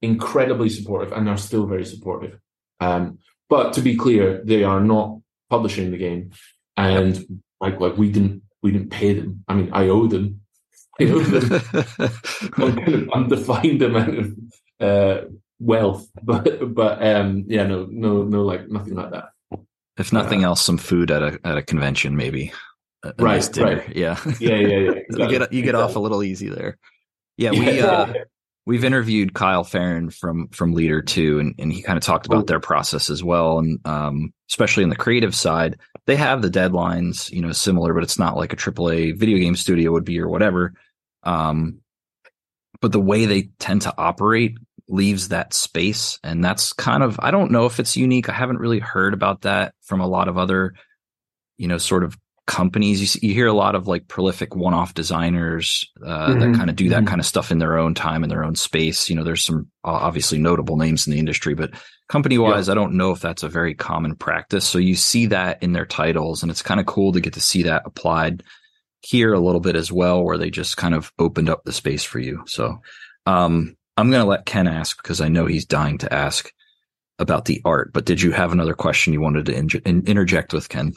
Speaker 3: incredibly supportive, and are still very supportive. Um, but to be clear, they are not publishing the game and like like we didn't we didn't pay them. I mean, I owe them you know, kind of undefined amount of uh, wealth, but but um, yeah, no, no, no, like nothing like that.
Speaker 1: If nothing uh, else, some food at a at a convention, maybe. A, a
Speaker 3: right,
Speaker 1: nice dinner.
Speaker 3: right.
Speaker 1: Yeah,
Speaker 3: yeah, yeah, yeah.
Speaker 1: Exactly. you get you get off a little easy there. Yeah, we uh, we've interviewed Kyle Ferrin from from Leder too, and, and he kind of talked about their process as well, and um, especially on the creative side, they have the deadlines, you know, similar, but it's not like a AAA video game studio would be or whatever. Um, but the way they tend to operate leaves that space, and that's kind of I don't know if it's unique. I haven't really heard about that from a lot of other, you know, sort of companies. You, see, you hear a lot of like prolific one-off designers uh, mm-hmm. that kind of do that mm-hmm. kind of stuff in their own time in their own space. You know, there's some obviously notable names in the industry, but company-wise, yeah. I don't know if that's a very common practice. So you see that in their titles, and it's kind of cool to get to see that applied here a little bit as well, where they just kind of opened up the space for you. So um, I'm going to let Ken ask because I know he's dying to ask about the art. But did you have another question you wanted to in- interject with, Ken?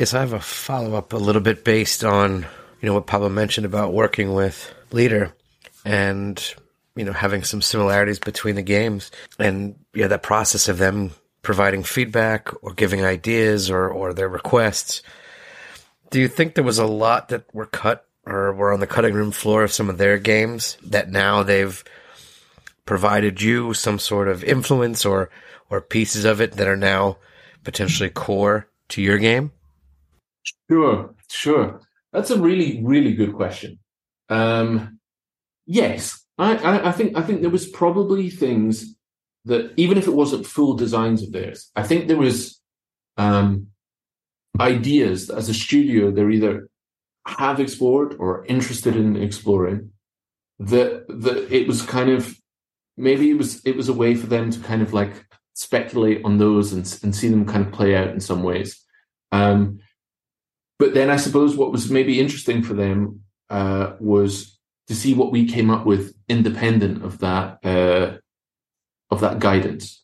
Speaker 2: Yes, I have a follow up a little bit based on you know what Pablo mentioned about working with Leder and you know having some similarities between the games and yeah that process of them providing feedback or giving ideas or or their requests. Do you think there was a lot that were cut or were on the cutting room floor of some of their games that now they've provided you some sort of influence or or pieces of it that are now potentially core to your game?
Speaker 3: Sure, sure. That's a really, really good question. Um, yes, I, I, I, think I think there was probably things that even if it wasn't full designs of theirs, I think there was um, ideas that as a studio they're either have explored or interested in exploring. That that it was kind of maybe it was it was a way for them to kind of like speculate on those and and see them kind of play out in some ways. Um, but then I suppose what was maybe interesting for them uh, was to see what we came up with independent of that uh, of that guidance.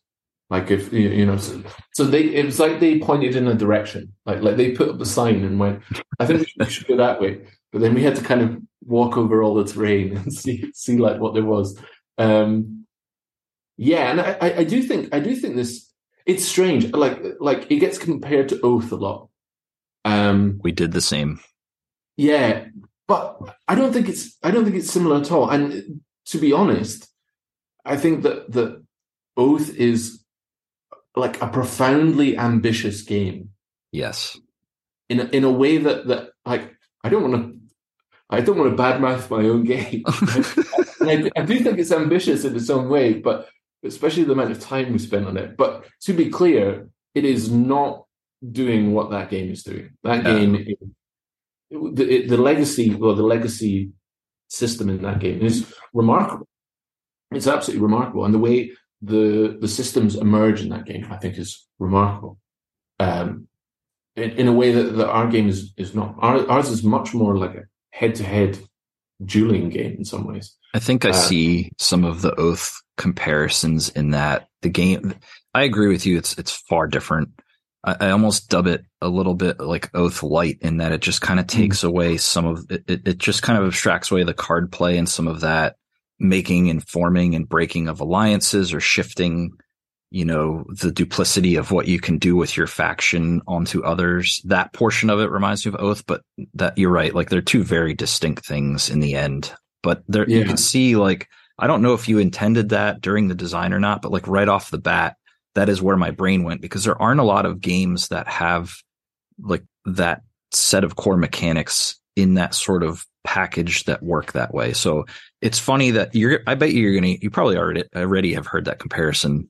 Speaker 3: Like if you know, so, so, they it was like they pointed in a direction, like like they put up a sign and went, "I think we should go that way." But then we had to kind of walk over all the terrain and see see like what there was. Um, yeah, and I, I do think I do think this it's strange. Like like it gets compared to Oath a lot,
Speaker 1: um, we did the same.
Speaker 3: Yeah, but I don't think it's I don't think it's similar at all. And to be honest, I think that that Oath is like a profoundly ambitious game.
Speaker 1: Yes.
Speaker 3: In a, in a way that that like I don't want to I don't want to badmouth my own game. I, I, do think it's ambitious in its own way, but especially the amount of time we spend on it. But to be clear, it is not doing what that game is doing. That yeah. game, the, the legacy or the legacy system in that game is remarkable. It's absolutely remarkable, and the way the the systems emerge in that game, I think, is remarkable. Um, in, in a way that, that our game is is not. Our, ours is much more like a head to head dueling game in some ways.
Speaker 1: I think I uh, see some of the Oath comparisons in that the game. I agree with you. It's it's far different. I, I, almost dub it a little bit like Oath Light in that it just kind of hmm. takes mm. away some of it, it. It just kind of abstracts away the card play and some of that making and forming and breaking of alliances or shifting, you know, the duplicity of what you can do with your faction onto others. That portion of it reminds me of Oath, but that you're right. Like they're two very distinct things in the end. But there, yeah. you can see like I don't know if you intended that during the design or not, but like right off the bat, that is where my brain went because there aren't a lot of games that have like that set of core mechanics in that sort of package that work that way. So it's funny that you're, I bet you're going to, you probably already, already have heard that comparison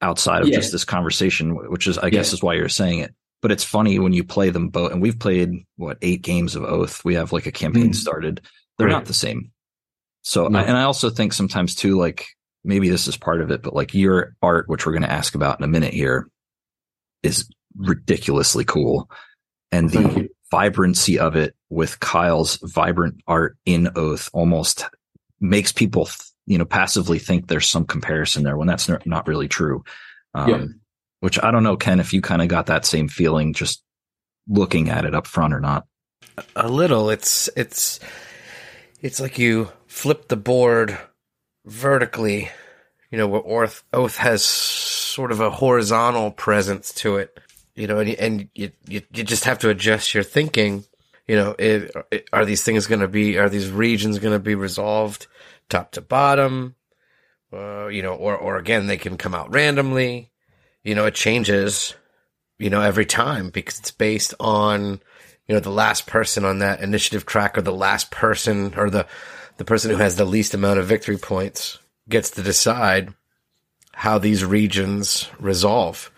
Speaker 1: outside of yeah. just this conversation, which is, I yeah. guess is why you're saying it. But it's funny when you play them both and we've played what eight games of oath. We have like a campaign mm. started. They're right. not the same. So, no. I, and I also think sometimes too, like maybe this is part of it, but like your art, which we're going to ask about in a minute here, is ridiculously cool. And the vibrancy of it with Kyle's vibrant art in Oath almost makes people, you know, passively think there's some comparison there when that's not really true. Um, yeah. Which I don't know, Ken, if you kind of got that same feeling just looking at it up front or not.
Speaker 2: A little. It's, it's, it's like you flip the board vertically, you know, where Oath, Oath has sort of a horizontal presence to it, you know, and, and you, you, you just have to adjust your thinking. You know, it, it, are these things going to be, are these regions going to be resolved top to bottom? Uh, you know, or, or again, they can come out randomly. You know, it changes, you know, every time because it's based on, you know, the last person on that initiative track or the last person or the, the person who has the least amount of victory points gets to decide how these regions resolve,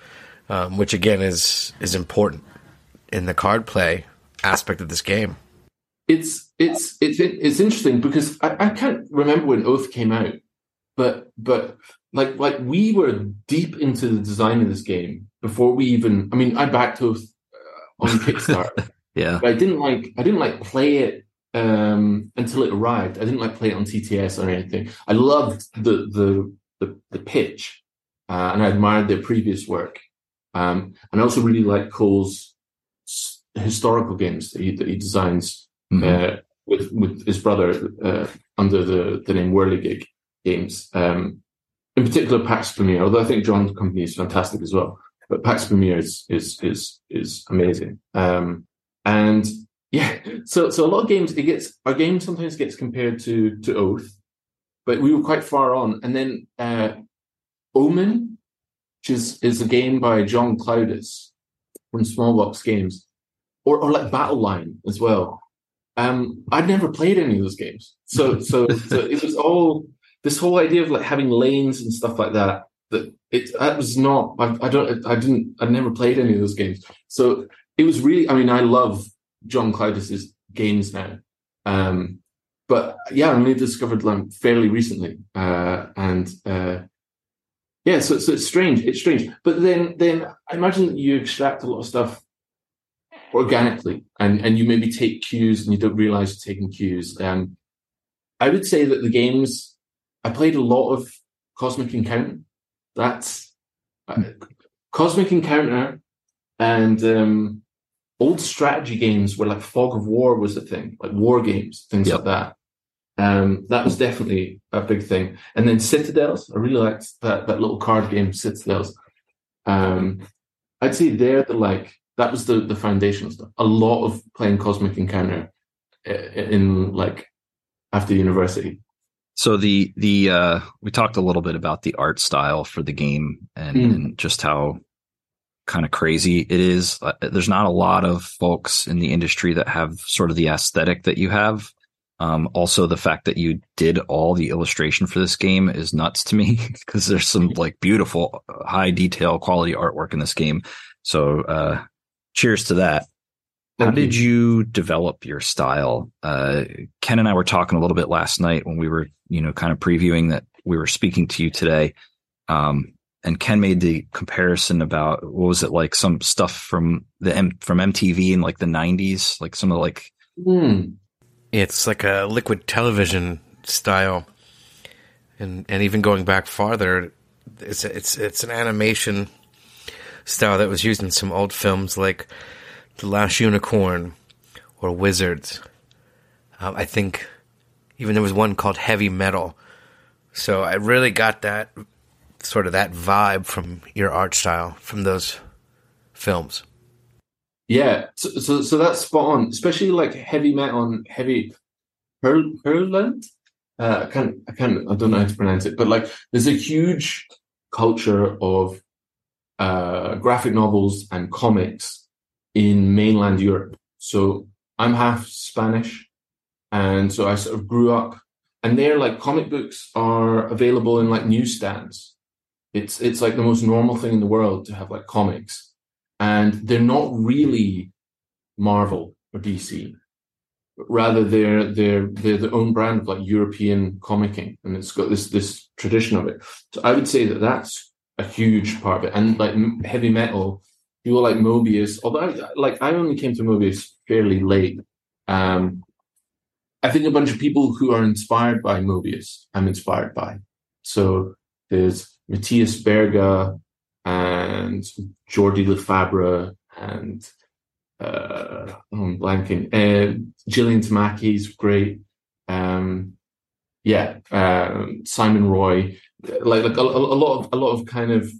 Speaker 2: um, which again is is important in the card play aspect of this game.
Speaker 3: It's it's it's it's interesting because I, I can't remember when Oath came out, but but like like we were deep into the design of this game before we even. I mean, I backed Oath uh, on Kickstarter.
Speaker 1: yeah,
Speaker 3: but I didn't like I didn't like play it um, until it arrived. I didn't like play it on TTS or anything. I loved the the the, the pitch, uh, and I admired their previous work. Um, and I also really like Cole's historical games that he, that he designs mm-hmm. uh, with with his brother uh, under the the name Wehrlegig Games. Um, in particular, Pax Pamir. Although I think John's company is fantastic as well, but Pax Pamir is is is is amazing. Um, and yeah, so so a lot of games it gets our game sometimes gets compared to to Oath, but we were quite far on. And then uh, Omen, which is is a game by John Clowdus from Smallbox Games, or or like Battle Line as well. Um, I'd never played any of those games, so so so it was all this whole idea of like having lanes and stuff like that. That it that was not. I, I don't. I didn't. I'd never played any of those games, so it was really. I mean, I love John Clowdus's games now. Um, but yeah, I only discovered them fairly recently, uh, and uh, yeah, so, so it's strange. It's strange, but then then I imagine that you extract a lot of stuff organically, and and you maybe take cues and you don't realize you're taking cues. Um, I would say that the games I played a lot of Cosmic Encounter. That's uh, Cosmic Encounter and um, old strategy games where like Fog of War was a thing, like war games, things yep. like that. Um, that was definitely a big thing. And then Citadels, I really liked that that little card game, Citadels. Um, I'd say they're the like that was the the foundational stuff. A lot of playing Cosmic Encounter in like after university.
Speaker 1: So the the uh, we talked a little bit about the art style for the game and, mm. and just how kind of crazy it is. Uh, there's not a lot of folks in the industry that have sort of the aesthetic that you have. Um, also, the fact that you did all the illustration for this game is nuts to me because there's some like beautiful, uh, high detail quality artwork in this game. So, uh, cheers to that. How did you develop your style? Uh, Ken and I were talking a little bit last night when we were, you know, kind of previewing that we were speaking to you today. Um, and Ken made the comparison about what was it like some stuff from the M- from MTV in like the 90s, like some of the like
Speaker 2: mm. it's like a liquid television style. And and even going back farther, it's it's it's an animation style that was used in some old films like The Last Unicorn or Wizards. Um, I think even there was one called Heavy Metal. So I really got that sort of that vibe from your art style from those films.
Speaker 3: Yeah, so so, so that's spot on, especially like heavy metal and heavy Hurlant. Uh, I can't, I can't, I don't know how to pronounce it, but like there's a huge culture of uh, graphic novels and comics in mainland Europe. So I'm half Spanish, and so I sort of grew up, and there like comic books are available in like newsstands it's it's like the most normal thing in the world to have like comics, and they're not really Marvel or DC. Rather, they're they're they're the own brand of like European comicking, and it's got this this tradition of it. So I would say that that's a huge part of it, and like heavy metal, people like Moebius. Although I, like I only came to Moebius fairly late. Um, I think a bunch of people who are inspired by Moebius, I'm inspired by. So there's Matthias Berger and Jordi Lafebre and uh, I'm blanking. And Jillian Tamaki's great. Um, yeah, um, Simon Roy, like like a, a, lot of a lot of kind of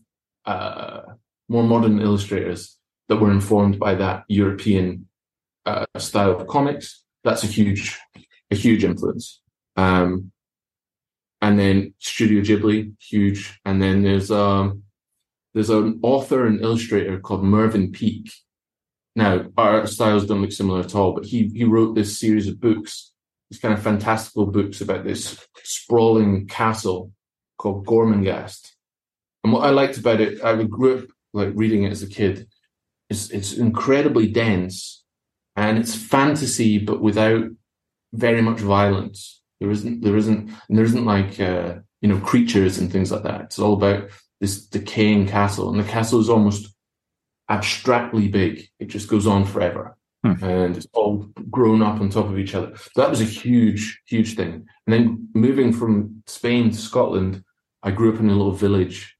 Speaker 3: uh, more modern illustrators that were informed by that European uh, style of comics. That's a huge a huge influence. Um, and then Studio Ghibli, huge. And then there's um there's an author and illustrator called Mervyn Peake. Now, our styles don't look similar at all, but he he wrote this series of books, these kind of fantastical books about this sprawling castle called Gormenghast. And what I liked about it, I grew up like reading it as a kid. It's it's incredibly dense, and it's fantasy, but without very much violence. There isn't there isn't and there isn't like uh, you know creatures and things like that. It's all about this decaying castle, and the castle is almost abstractly big. It just goes on forever.
Speaker 1: Hmm.
Speaker 3: And it's all grown up on top of each other. So that was a huge, huge thing. And then moving from Spain to Scotland, I grew up in a little village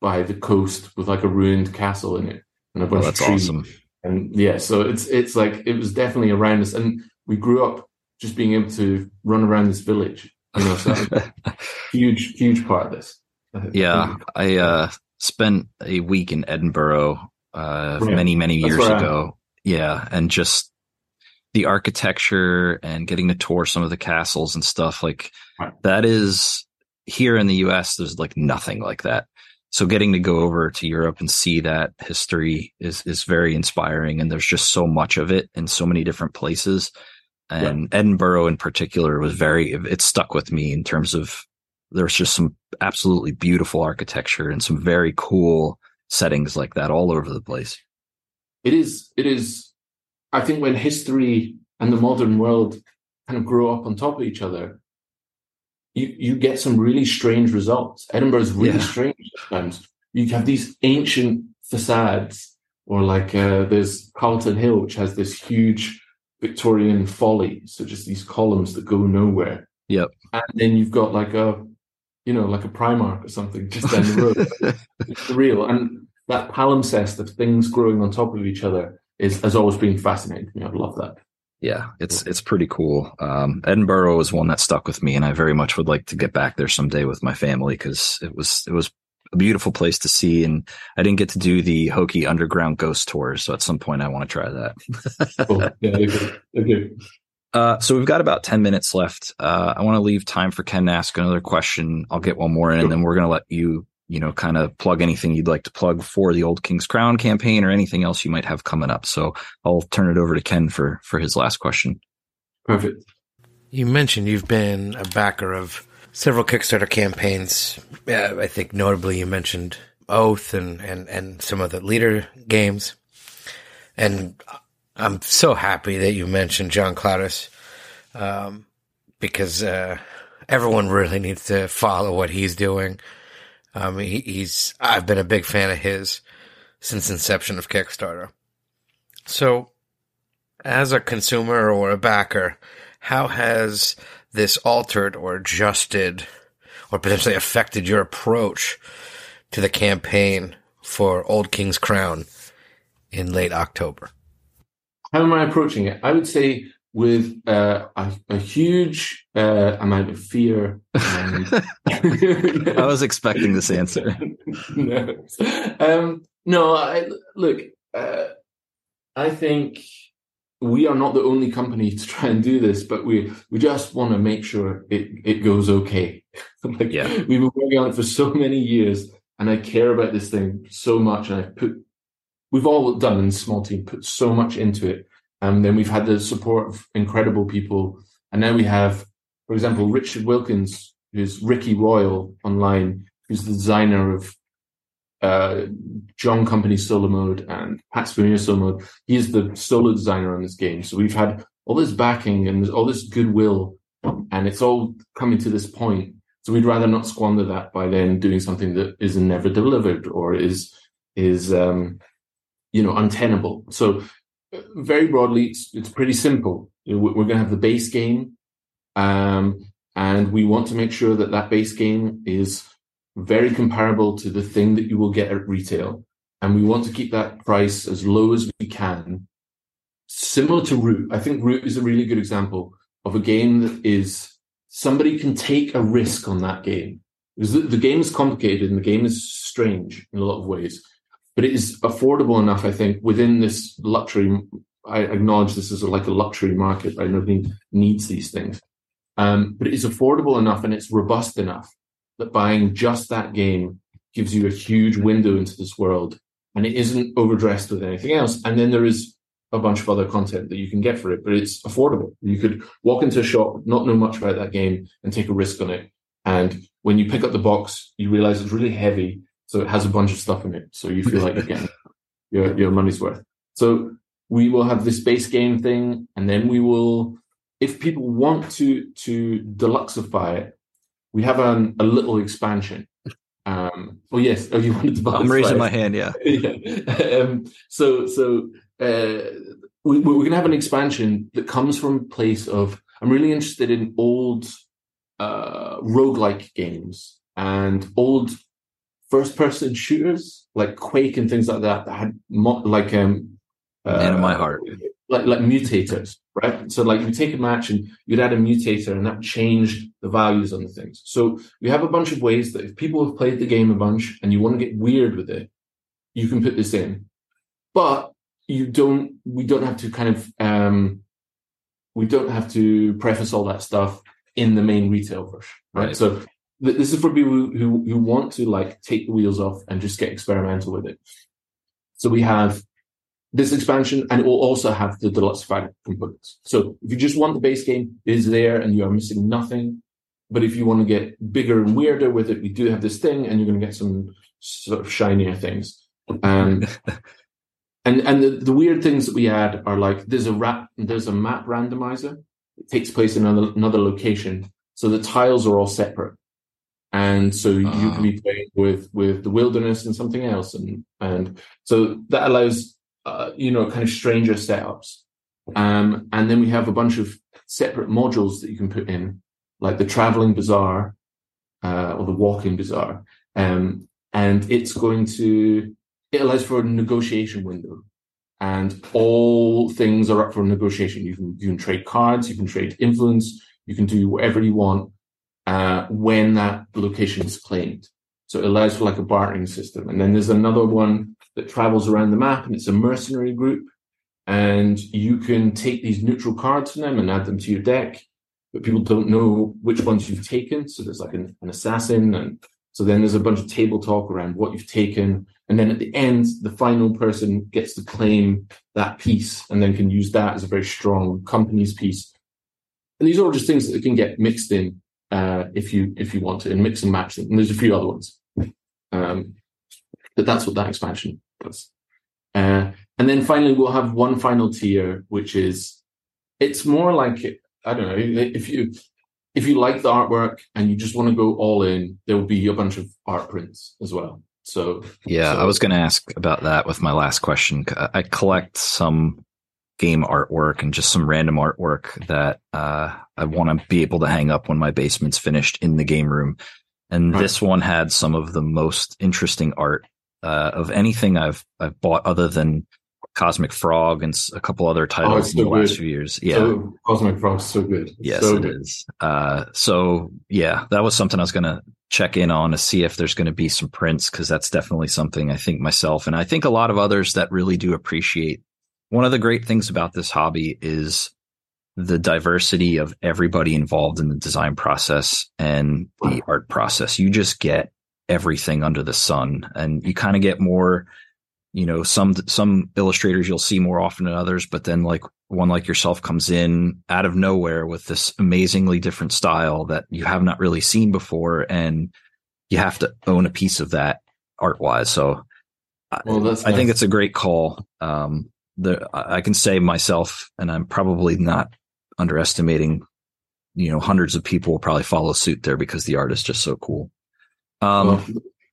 Speaker 3: by the coast with like a ruined castle in it and a
Speaker 1: Oh,
Speaker 3: bunch
Speaker 1: that's
Speaker 3: of trees.
Speaker 1: awesome.
Speaker 3: And yeah, so it's it's like it was definitely around us, and we grew up just being able to run around this village. You know, so that was a huge, huge part of this.
Speaker 1: yeah, I uh, spent a week in Edinburgh uh,
Speaker 3: Right.
Speaker 1: many, many
Speaker 3: That's
Speaker 1: years
Speaker 3: where I am.
Speaker 1: ago. Yeah, and just the architecture and getting to tour some of the castles and stuff like
Speaker 3: Right.
Speaker 1: that is here in the US there's like nothing like that. So getting to go over to Europe and see that history is is very inspiring and there's just so much of it in so many different places. And Edinburgh in particular was very it stuck with me in terms of there's just some absolutely beautiful architecture and some very cool settings like that all over the place.
Speaker 3: it is it is i think when history and the modern world kind of grow up on top of each other you you get some really strange results edinburgh is really
Speaker 1: Yeah.
Speaker 3: strange sometimes you have these ancient facades or like uh, there's Calton Hill which has this huge victorian folly so just these columns that go nowhere
Speaker 1: Yep.
Speaker 3: and then you've got like a you know like a primark or something just down the road it's real. And that palimpsest of things growing on top of each other is has always been fascinating to me. I love that.
Speaker 1: yeah, it's it's pretty cool. Um, Edinburgh was one that stuck with me, and I very much would like to get back there someday with my family because it was it was a beautiful place to see, and I didn't get to do the hokey underground ghost tours, so at some point I want to try that.
Speaker 3: Cool. yeah, they're good. They're good.
Speaker 1: Uh, so we've got about 10 minutes left. Uh, I want to leave time for Ken to ask another question. I'll get one more in and then we're going to let you, you know, kind of plug anything you'd like to plug for the Old King's Crown campaign or anything else you might have coming up. So I'll turn it over to Ken for, for his last question.
Speaker 3: Perfect.
Speaker 2: You mentioned you've been a backer of several Kickstarter campaigns. I think notably you mentioned Oath and, and, and some of the Leder Games. And I'm so happy that you mentioned John Clowdus, um, because uh, everyone really needs to follow what he's doing. Um, he, he's I've been a big fan of his since inception of Kickstarter. So, as a consumer or a backer, how has this altered or adjusted or potentially affected your approach to the campaign for Old King's Crown in late October?
Speaker 3: How am I approaching it? I would say with uh, a, a huge uh, amount of fear. And
Speaker 1: I was expecting this answer.
Speaker 3: no, um, no. I, look, uh, I think we are not the only company to try and do this, but we we just want to make sure it it goes okay. like,
Speaker 1: Yeah.
Speaker 3: we've been working on it for so many years, and I care about this thing so much, and I've put. We've all done in small team put so much into it, and then we've had the support of incredible people, and now we have, for example, Richard Wilkins, who's Ricky Royal online, who's the designer of uh, John Company solo mode and Pat Spooner solo mode. He is the solo designer on this game. So we've had all this backing and all this goodwill, and it's all coming to this point. So we'd rather not squander that by then doing something that is never delivered or is is um, you know untenable. So uh, very broadly, it's, it's pretty simple. We're going to have the base game, um, and we want to make sure that that base game is very comparable to the thing that you will get at retail. And we want to keep that price as low as we can. Similar to Root. I think Root is a really good example of a game that is somebody can take a risk on that game because the, the game is complicated and the game is strange in a lot of ways, but it is affordable enough, I think, within this luxury. I acknowledge this is like a luxury market, right? Nobody needs these things. Um, but it is affordable enough and it's robust enough that buying just that game gives you a huge window into this world and it isn't overdressed with anything else. And then there is a bunch of other content that you can get for it, but it's affordable. You could walk into a shop, not know much about that game, and take a risk on it. And when you pick up the box, you realize it's really heavy, so it has a bunch of stuff in it. So you feel like you're getting your your money's worth. So we will have this base game thing, and then we will, if people want to to deluxeify it, we have an, a little expansion. Um, oh yes, oh you wanted to. Buy
Speaker 1: I'm raising my hand. Yeah.
Speaker 3: yeah. Um, so so uh, we, we're going to have an expansion that comes from a place of I'm really interested in old uh, roguelike games and old first person shooters like Quake and things like that that had mo- like um
Speaker 1: uh, in my heart
Speaker 3: like like mutators right? So like you take a match and you'd add a mutator and that changed the values on the things. So we have a bunch of ways that if people have played the game a bunch and you want to get weird with it you can put this in. But you don't we don't have to kind of um we don't have to preface all that stuff in the main retail version right, right. so th- this is for people who, who who want to like take the wheels off and just get experimental with it. So we have this expansion and it will also have the deluxeified components. So if you just want the base game it is there and you are missing nothing. But if you want to get bigger and weirder with it we do have this thing and you're going to get some sort of shinier things. Um and and the, the weird things that we add are like there's a rap there's a map randomizer. It takes place in another another location, so the tiles are all separate, and so uh-huh. you can be playing with with the wilderness and something else, and and so that allows uh, you know kind of stranger setups. Um, and then we have a bunch of separate modules that you can put in, like the traveling bazaar uh, or the walking bazaar, um, and it's going to it allows for a negotiation window and all things are up for negotiation. You can you can trade cards, you can trade influence, you can do whatever you want uh, when that location is claimed. So it allows for like a bartering system. And then there's another one that travels around the map, and it's a mercenary group, and you can take these neutral cards from them and add them to your deck. But people don't know which ones you've taken. So there's like an, an assassin, and so then there's a bunch of table talk around what you've taken and then at the end, the final person gets to claim that piece and then can use that as a very strong company's piece. And these are all just things that can get mixed in uh, if you if you want to, and mix and match them. And there's a few other ones. Um, but that's what that expansion Uh, and then finally, we'll have one final tier, which is it's more like I don't know if you if you like the artwork and you just want to go all in, there will be a bunch of art prints as well. So
Speaker 1: yeah,
Speaker 3: so.
Speaker 1: I was going to ask about that with my last question. I collect some game artwork and just some random artwork that uh, I want to be able to hang up when my basement's finished in the game room. And right. this one had some of the most interesting art uh, of anything I've I've bought other than Cosmic Frog and a couple other titles oh, in the good. last few years. Yeah,
Speaker 3: so, Cosmic Frog's so good.
Speaker 1: Yes,
Speaker 3: so
Speaker 1: it
Speaker 3: good.
Speaker 1: is. Uh, so yeah, that was something I was going to check in on to see if there's going to be some prints because that's definitely something I think myself and I think a lot of others that really do appreciate. One of the great things about this hobby is the diversity of everybody involved in the design process and the art process. You just get everything under the sun. And you kind of get more you know some some illustrators you'll see more often than others but then like one like yourself comes in out of nowhere with this amazingly different style that you have not really seen before and you have to own a piece of that art wise so well, I, nice. I think it's a great call. Um the i can say myself and i'm probably not underestimating you know hundreds of people will probably follow suit there because the art is just so cool
Speaker 3: um well,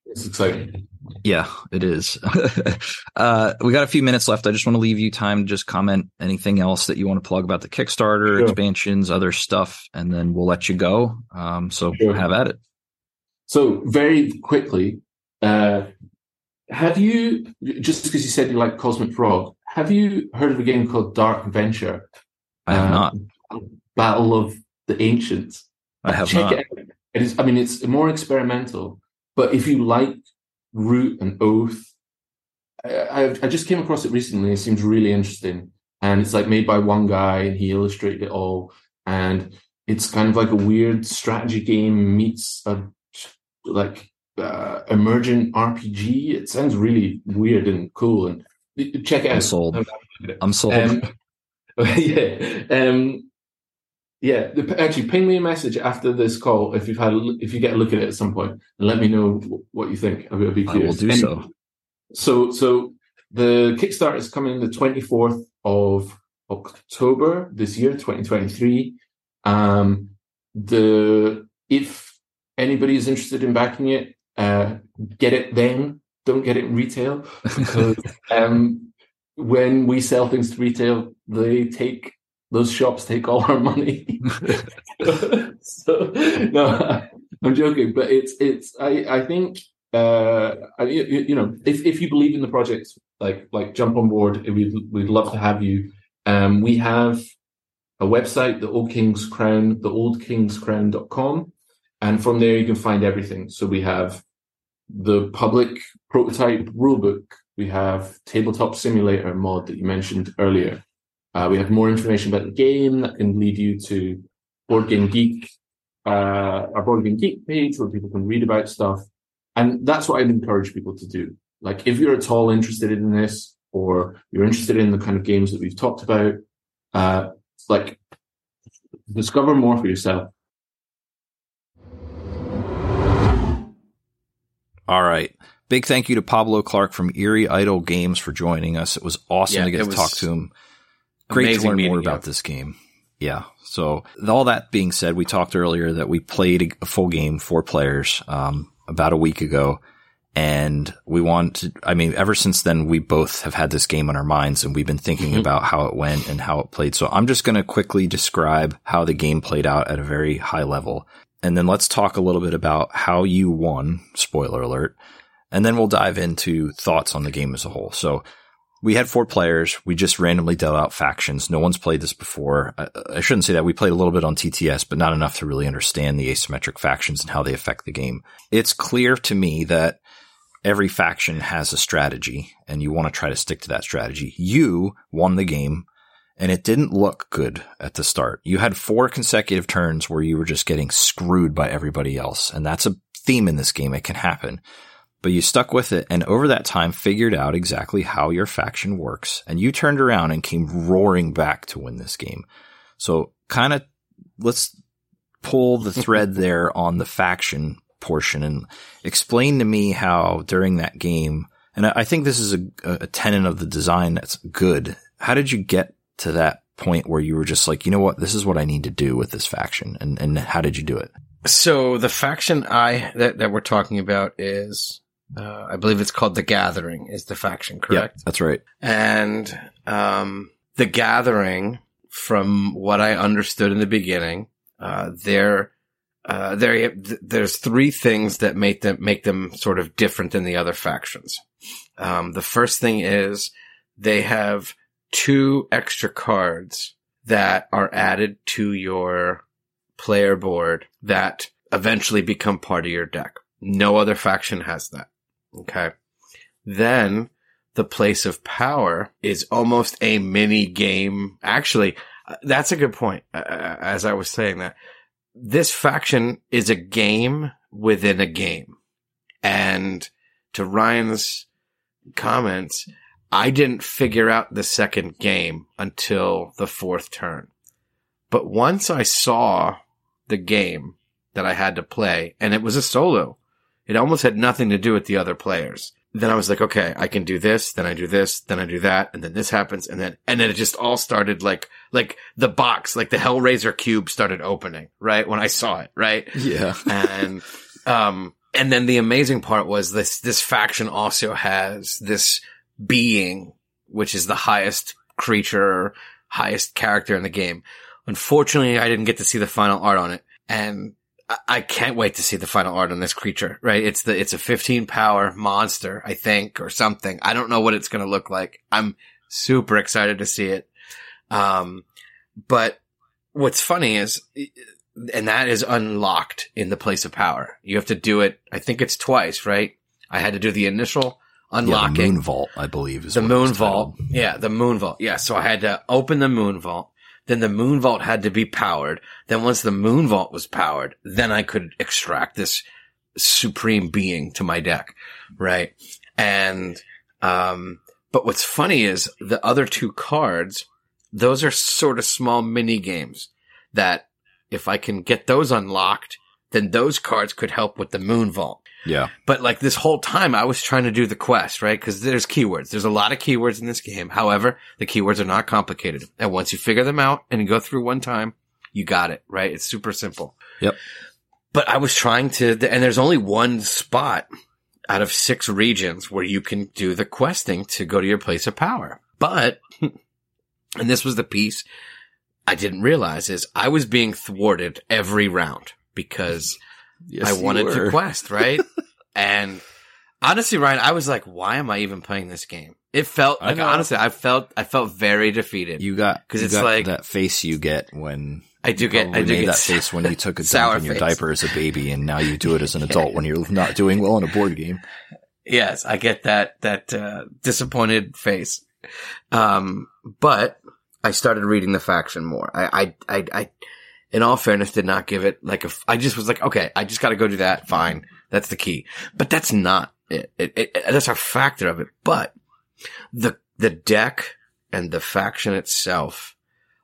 Speaker 3: it's exciting
Speaker 1: yeah, it is. uh, we got a few minutes left. I just want to leave you time to just comment anything else that you want to plug about the Kickstarter, sure. expansions, other stuff, and then we'll let you go. Um, so sure. have at it.
Speaker 3: So very quickly, uh, have you just because you said you like Cosmic Frog? Have you heard of a game called Dark Venture?
Speaker 1: I have um, not.
Speaker 3: Battle of the Ancients.
Speaker 1: I have
Speaker 3: Check
Speaker 1: not.
Speaker 3: it out. It is. I mean, it's more experimental, but if you like Root and Oath, I, I, just came across it recently. It seems really interesting, and it's like made by one guy, and he illustrated it all, and it's kind of like a weird strategy game meets a like uh, emergent RPG. It sounds really weird and cool, and check it
Speaker 1: I'm
Speaker 3: out.
Speaker 1: sold.
Speaker 3: Have a look at it.
Speaker 1: I'm sold.
Speaker 3: Um, yeah. Um, yeah. The, actually, ping me a message after this call if you've had a, look- if you get a look at it at some point, and let me know what you think. I would be curious.
Speaker 1: I will do so.
Speaker 3: So, so the Kickstarter is coming the twenty fourth of October this year, twenty twenty three. Um, the if anybody is interested in backing it, uh, get it then. Don't get it in retail because um, when we sell things to retail, they take those shops take all our money. so no, I'm joking, but it's it's I I think uh I, you, you know if if you believe in the project, like like jump on board. We'd we'd love to have you. Um, we have a website, the Old King's Crown, the oldkingscrown.com. And from there you can find everything. So we have the public prototype rulebook. We have tabletop simulator mod that you mentioned earlier. Uh, we have more information about the game that can lead you to Board Game Geek, uh, our Board Game Geek page where people can read about stuff. And that's what I'd encourage people to do. Like if you're at all interested in this or you're interested in the kind of games that we've talked about, uh, like discover more for yourself.
Speaker 1: All right. Big thank you to Pablo Clark from Eerie Idol Games for joining us. It was awesome
Speaker 2: Yeah,
Speaker 1: to get to
Speaker 2: was
Speaker 1: talk to him. Great to learn
Speaker 2: meeting
Speaker 1: more about this game. Yeah. So all that being said, we talked earlier that we played a full game, four players, um, about a week ago. And we want to, I mean, ever since then, we both have had this game on our minds and we've been thinking
Speaker 2: Mhm.
Speaker 1: about how it went and how it played. So I'm just going to quickly describe how the game played out at a very high level. And then let's talk a little bit about how you won, spoiler alert. And then we'll dive into thoughts on the game as a whole. So we had four players. We just randomly dealt out factions. No one's played this before. I, I shouldn't say that. We played a little bit on TTS, but not enough to really understand the asymmetric factions and how they affect the game. It's clear to me that every faction has a strategy and you want to try to stick to that strategy. You won the game and it didn't look good at the start. You had four consecutive turns where you were just getting screwed by everybody else. And that's a theme in this game. It can happen but you stuck with it and over that time figured out exactly how your faction works and you turned around and came roaring back to win this game. So kind of let's pull the thread there on the faction portion and explain to me how during that game, and I think this is a, a tenet of the design that's good. How did you get to that point where you were just like, you know what, this is what I need to do with this faction and, and how did you do it?
Speaker 2: So the faction I that, that we're talking about is, uh, I believe it's called the Gathering. Is the faction correct?
Speaker 1: Yeah, that's right.
Speaker 2: And um, the Gathering, from what I understood in the beginning, uh, there, uh, there, th- there's three things that make them make them sort of different than the other factions. Um, the first thing is they have two extra cards that are added to your player board that eventually become part of your deck. No other faction has that. Okay. Then the place of power is almost a mini game. Actually, uh, that's a good point. Uh, as I was saying that this faction is a game within a game. And to Ryan's comments, I didn't figure out the second game until the fourth turn. But once I saw the game that I had to play, and it was a solo, it almost had nothing to do with the other players. Then I was like, okay, I can do this, then I do this, then I do that, and then this happens, and then, and then it just all started like, like the box, like the Hellraiser cube started opening, right? When I saw it, right?
Speaker 1: Yeah.
Speaker 2: and um and then the amazing part was this this faction also has this being which is the highest creature highest character in the game unfortunately i didn't get to see the final art on it and I- can't wait to see the final art on this creature, right? It's the, it's a 15 power monster, I think, or something. I don't know what it's going to look like. I'm super excited to see it. Um, but what's funny is, and that is unlocked in the place of power. You have to do it. I think it's twice, right? I had to do the initial
Speaker 1: Yeah, the
Speaker 2: unlocking.
Speaker 1: moon vault, I believe, is
Speaker 2: the moon vault.
Speaker 1: titled.
Speaker 2: Yeah, the moon vault. Yeah, so I had to open the moon vault. Then the moon vault had to be powered. Then once the moon vault was powered, then I could extract this supreme being to my deck. Right. And, um, but what's funny is the other two cards, those are sort of small mini games that if I can get those unlocked, then those cards could help with the moon vault.
Speaker 1: Yeah,
Speaker 2: But like this whole time I was trying to do the quest, right? Cause there's keywords. There's a lot of keywords in this game. However, the keywords are not complicated. And once you figure them out and you go through one time, you got it, right? It's super simple.
Speaker 1: Yep.
Speaker 2: But I was trying to, and there's only one spot out of six regions where you can do the questing to go to your place of power. But, and this was the piece I didn't realize is I was being thwarted every round because
Speaker 1: Yes,
Speaker 2: I wanted
Speaker 1: were.
Speaker 2: to quest, right? and honestly, Ryan, I was like, why am I even playing this game? It felt
Speaker 1: I
Speaker 2: like
Speaker 1: know.
Speaker 2: honestly, I felt I felt very defeated.
Speaker 1: You got because
Speaker 2: it's
Speaker 1: got
Speaker 2: like-
Speaker 1: that face you get when
Speaker 2: I do get I do get
Speaker 1: that face when you took a dump in your
Speaker 2: face.
Speaker 1: diaper as a baby, and now you do it as an adult when you're not doing well in a board game.
Speaker 2: Yes, I get that that uh, disappointed face. Um, but I started reading the faction more. I, I, I, I, in all fairness, did not give it like a. I just was like, okay, I just got to go do that. Fine, that's the key. But that's not it. It, it. That's a factor of it. But the the deck and the faction itself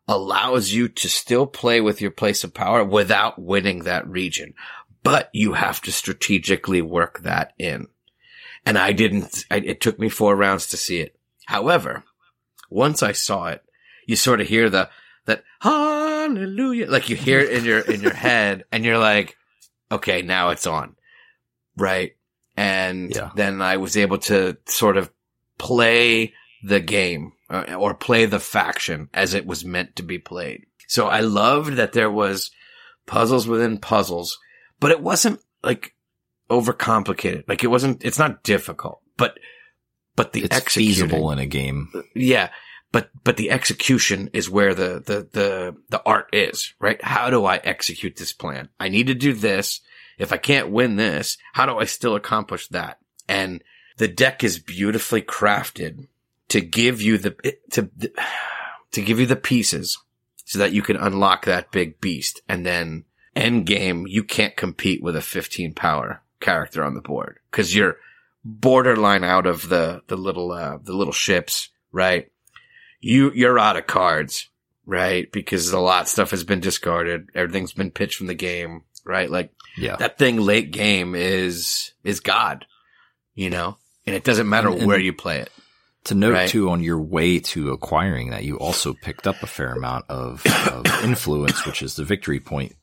Speaker 2: allows you to still play with your place of power without winning that region. But you have to strategically work that in and I didn't. I, it took me four rounds to see it. However, once I saw it, you sort of hear the that hallelujah, like you hear it in your in your head, and you're like, okay, now it's on, right? And
Speaker 1: Yeah.
Speaker 2: then I was able to sort of play the game uh, or play the faction as it was meant to be played. So I loved that there was puzzles within puzzles, but it wasn't like overcomplicated. Like it wasn't, it's not difficult, but, but the
Speaker 1: It's
Speaker 2: executing-
Speaker 1: feasible in a game.
Speaker 2: yeah. But, but the execution is where the, the, the, the art is, right? How do I execute this plan? I need to do this. If I can't win this, how do I still accomplish that? And the deck is beautifully crafted to give you the, to, to give you the pieces so that you can unlock that big beast. And then end game, you can't compete with a 15 power character on the board because you're borderline out of the, the little, uh, the little ships, right? You, you're out of cards, right? Because a lot of stuff has been discarded. Everything's been pitched from the game, right? Like
Speaker 1: Yeah.
Speaker 2: that thing late game is, is God, you know, and it doesn't matter
Speaker 1: And- and-
Speaker 2: where you play it.
Speaker 1: To note
Speaker 2: Right.
Speaker 1: too, on your way to acquiring that, you also picked up a fair amount of, of influence, which is the victory point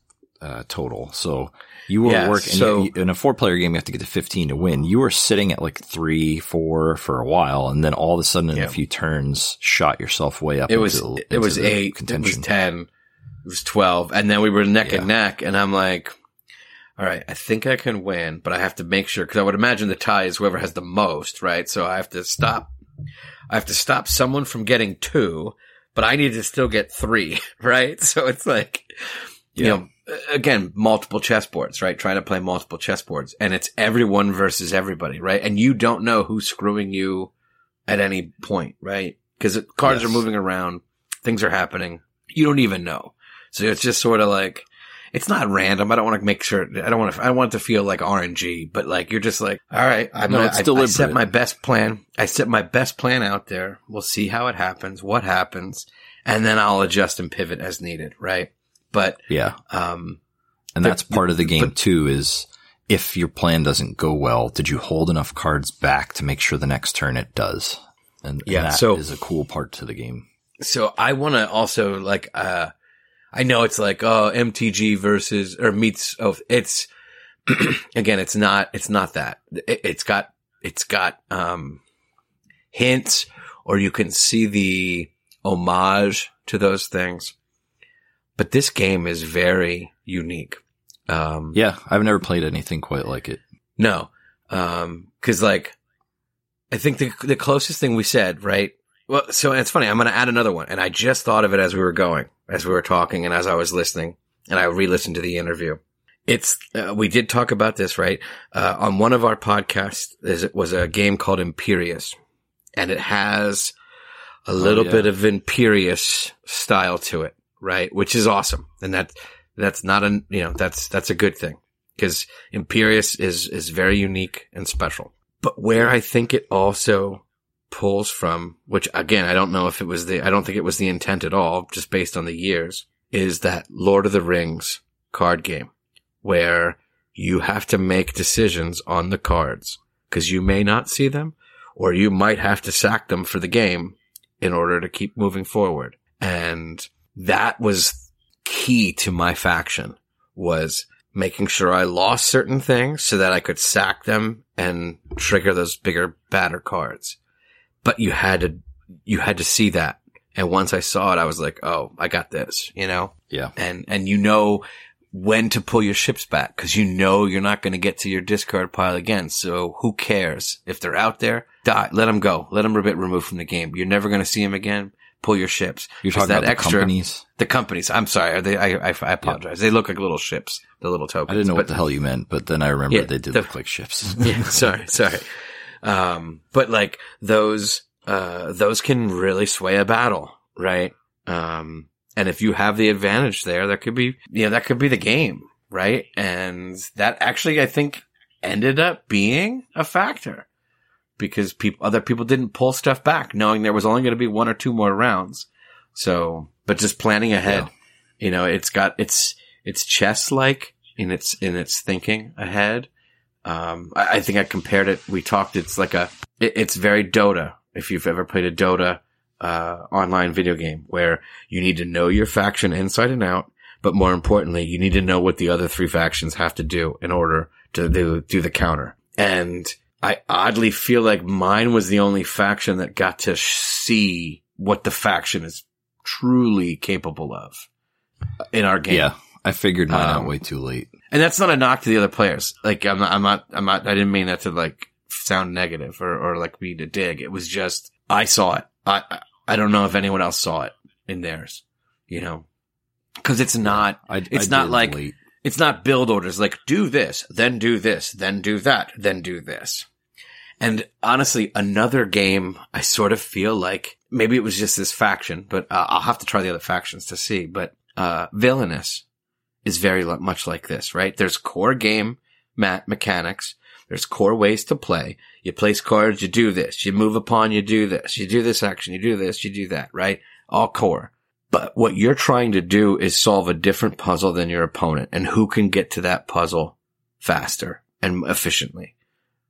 Speaker 1: uh, total. So you were
Speaker 2: Yeah,
Speaker 1: working
Speaker 2: so-
Speaker 1: in a four player game. You have to get to fifteen to win. You were sitting at like three, four for a while, and then all of a sudden, in
Speaker 2: Yeah.
Speaker 1: a few turns, shot yourself way up.
Speaker 2: It was
Speaker 1: into,
Speaker 2: it
Speaker 1: into
Speaker 2: was
Speaker 1: the
Speaker 2: eight,
Speaker 1: contention.
Speaker 2: it was ten, it was twelve, and then we were neck
Speaker 1: Yeah.
Speaker 2: and neck, and I'm like, all right, I think I can win, but I have to make sure because I would imagine the tie is whoever has the most, right? So I have to stop, I have to stop someone from getting two, but I need to still get three, right? So it's like, you
Speaker 1: Yeah.
Speaker 2: know, again, multiple chessboards, right? Trying to play multiple chessboards, and it's everyone versus everybody, right? And you don't know who's screwing you at any point, right? Because cards
Speaker 1: Yes.
Speaker 2: are moving around, things are happening. You don't even know. So it's just sort of like, it's not random. I don't want to make sure, I don't want to, I want it to feel like RNG, but like, you're just like, all right, I'm
Speaker 1: No,
Speaker 2: gonna, I, I set my best plan. I set my best plan out there. We'll see how it happens, what happens, and then I'll adjust and pivot as needed, right? But,
Speaker 1: Yeah,
Speaker 2: um,
Speaker 1: and that's part of the game
Speaker 2: but-
Speaker 1: too. Is if your plan doesn't go well, did you hold enough cards back to make sure the next turn it does? And, and
Speaker 2: Yeah,
Speaker 1: that
Speaker 2: so-
Speaker 1: is a cool part to the game.
Speaker 2: So I want to also like, uh, I know it's like, oh, MTG versus, or meets, oh, it's, again, it's not, it's not that. It, it's got, it's got, um, hints or you can see the homage to those things. But this game is very unique. Um,
Speaker 1: Yeah, I've never played anything quite like it.
Speaker 2: no. Um, cause like, I think the, the closest thing we said, right, Well, so it's funny. I'm going to add another one, and I just thought of it as we were going, as we were talking, and as I was listening, and I re-listened to the interview. It's uh, we did talk about this right uh, on one of our podcasts. It was a game called Imperium, and it has a little
Speaker 1: yeah.
Speaker 2: bit of Imperium style to it, right? Which is awesome, and that that's not a you know that's that's a good thing because Imperium is is very unique and special. But where I think it also pulls from, which again I don't know if it was the I don't think it was the intent at all, just based on the years, is that Lord of the Rings card game where you have to make decisions on the cards because you may not see them or you might have to sack them for the game in order to keep moving forward. And that was key to my faction was making sure I lost certain things so that I could sack them and trigger those bigger, badder cards. But you had to, you had to see that. And once I saw it, I was like, oh, I got this, you know?
Speaker 1: Yeah.
Speaker 2: And, and you know when to pull your ships back because you know you're not going to get to your discard pile again. So who cares if they're out there? Die. Let them go. Let them get removed from the game. You're never going to see them again. Pull your ships.
Speaker 1: You're talking about the companies.
Speaker 2: The companies. I'm sorry. Are they? I, I, I apologize. They look like little ships. The little tokens.
Speaker 1: I didn't know
Speaker 2: but,
Speaker 1: what the hell you meant, but then I remember
Speaker 2: Yeah,
Speaker 1: they did
Speaker 2: the-
Speaker 1: look like ships.
Speaker 2: yeah, sorry, sorry. Um, but like those, uh, those can really sway a battle, right? Um, and if you have the advantage there, that could be, you know, that could be the game, right? And that actually, I think, ended up being a factor because people, other people didn't pull stuff back, knowing there was only going to be one or two more rounds. So, but just planning ahead,
Speaker 1: Yeah.
Speaker 2: you know, it's got it's it's chess like in its in its thinking ahead. Um, I, I think I compared it. We talked. It's like a. It, it's very Dota. If you've ever played a Dota uh, online video game, where you need to know your faction inside and out, but more importantly, you need to know what the other three factions have to do in order to do do the counter. And I oddly feel like mine was the only faction that got to see what the faction is truly capable of in our game.
Speaker 1: yeah. I figured mine out
Speaker 2: Um,
Speaker 1: way too late.
Speaker 2: And that's not a knock to the other players. Like I'm not, I'm not, I'm not, I didn't mean that to like sound negative or, or like me to dig. It was just, I saw it. I, I, I don't know if anyone else saw it in theirs, you know, cause it's not,
Speaker 1: I,
Speaker 2: it's
Speaker 1: I
Speaker 2: not like-
Speaker 1: late.
Speaker 2: it's not build orders like do this, then do this, then do that, then do this. And honestly, another game, I sort of feel like maybe it was just this faction, but uh, I'll have to try the other factions to see. But uh, Villainous is very much like this, right? There's core game ma- mechanics. There's core ways to play. You place cards, you do this. You move upon, you do this. You do this action, you do this, you do that, right? All core. But what you're trying to do is solve a different puzzle than your opponent and who can get to that puzzle faster and efficiently,